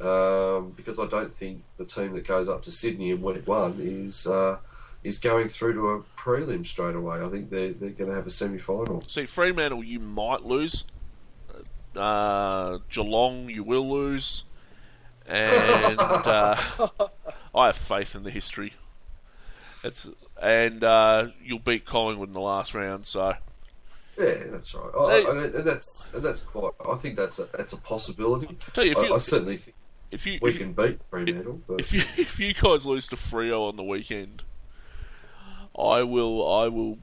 um, because I don't think the team that goes up to Sydney and week one is uh, is going through to a prelim straight away. I think they're they're going to have a semi final. See, Fremantle you might lose. Uh, Geelong you will lose, and uh, I have faith in the history. It's and uh, you'll beat Collingwood in the last round. So Yeah, that's right. I, I, and that's and that's quite. I think that's a that's a possibility. I tell you, if you I certainly think if you we if, can beat Fremantle, but if you if you guys lose to Freo on the weekend, I will I will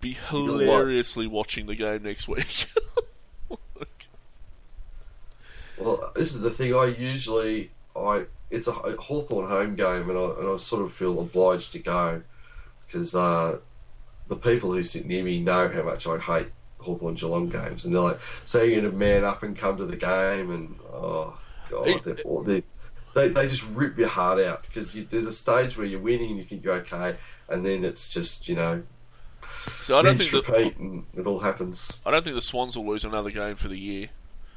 be hilariously watching the game next week. Well, this is the thing. I usually I it's a Hawthorn home game, and I and I sort of feel obliged to go because uh, the people who sit near me know how much I hate Hawthorn Geelong games, and they're like, "So you're to man up and come to the game?" And oh god, they're, aw- they they they just rip your heart out because there's a stage where you're winning and you think you're okay, and then it's just you know so I don't think that, it all happens. I don't think the Swans will lose another game for the year.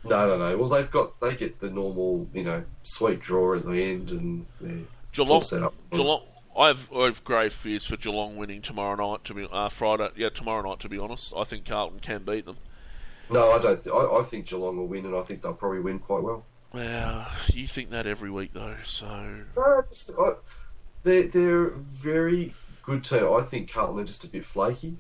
No, no, no. Well, they've got they get the normal, you know, sweet draw at the end, and yeah, Geelong, set up. Geelong. I have, I have grave fears for Geelong winning tomorrow night. To be uh, Friday, yeah, tomorrow night. To be honest, I think Carlton can beat them. No, I don't. Th- I, I think Geelong will win, and I think they'll probably win quite well. Well, you think that every week though, so No, I, they're they're very good team. I think Carlton are just a bit flaky.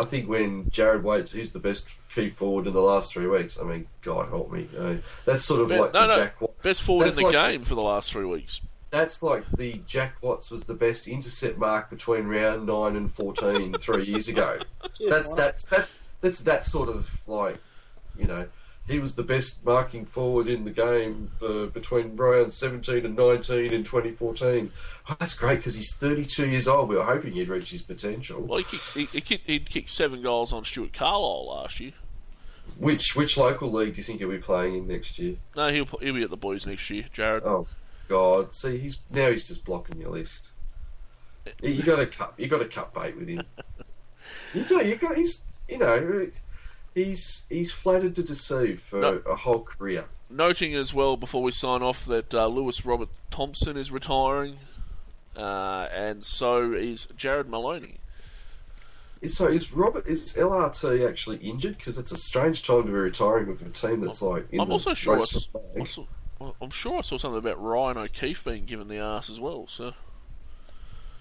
I think when Jarrad Waite, who's the best key forward in the last three weeks, I mean, God help me, you know, that's sort of Be- like no, the no, Jack Watts. best forward in the like- game for the last three weeks. that's like the Jack Watts was the best intercept mark between round nine and fourteen three years ago. Cheers, That's Mike. that's that's that's that sort of like, you know, he was the best marking forward in the game for between rounds seventeen and nineteen in twenty fourteen. Oh, that's great because he's thirty two years old. We were hoping he'd reach his potential. Well, he kicked, he, he kicked, he'd kicked seven goals on Stuart Carlisle last year. Which which local league do you think he'll be playing in next year? No, he'll he'll be at the boys next year, Jared. Oh God! See, he's now he's just blocking your list. You got to cut. You got to cut bait with him. You do. You got. He's. You know. He's he's flattered to deceive for No. a whole career. Noting as well before we sign off that uh, Lewis Robert Thompson is retiring, uh, and so is Jared Maloney. So is Robert is LRT actually injured? Because it's a strange time to be retiring with a team that's like. In I'm also sure I, race s- I flag. saw, well, I'm sure I saw something about Ryan O'Keefe being given the ass as well. So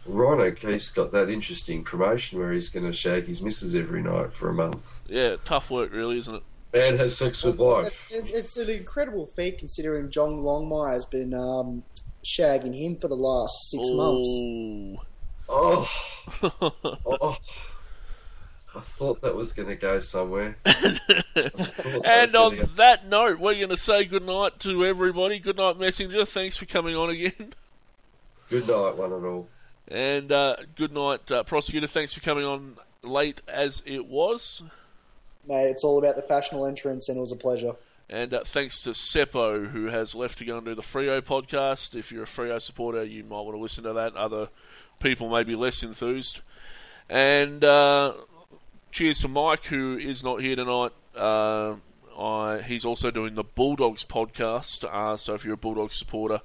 Ryan O'Keefe's got that interesting promotion where he's going to shag his missus every night for a month yeah, tough work, really, isn't it? and has sex with It's, wife. it's, it's an incredible feat considering John Longmire has been um, shagging him for the last six months. Oh, oh. I thought that was going to go somewhere. I thought that And on go- that note, we're going to say good night to everybody. Good night, Messenger. Thanks for coming on again. good night, one and all. And uh, good night, uh, Prosecutor. Thanks for coming on late as it was. Mate, it's all about the fashionable entrance, and it was a pleasure. And uh, thanks to Seppo, who has left to go and do the Freo podcast. If you're a Freo supporter, you might want to listen to that. Other people may be less enthused. And uh, cheers to Mike, who is not here tonight. Uh, I, he's also doing the Bulldogs podcast. Uh, so if you're a Bulldogs supporter,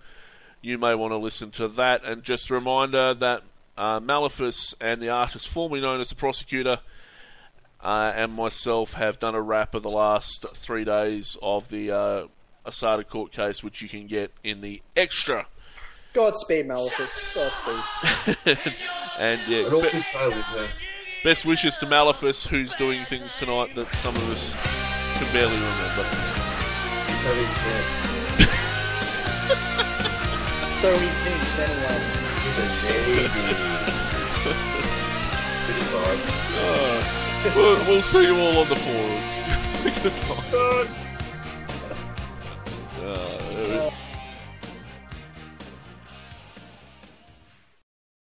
you may want to listen to that. And just a reminder that uh, Malefus and the artist formerly known as the Prosecutor uh, and myself have done a wrap of the last three days of the uh, ASADA court case, which you can get in the extra. Godspeed, Malefus. Godspeed. And yeah, And be- we say with her, best wishes to Malefus, who's doing things tonight that some of us can barely remember. having sex. So he thinks, anyway. this is hard. Uh, we'll, we'll see you all on the forums. Goodbye. Uh,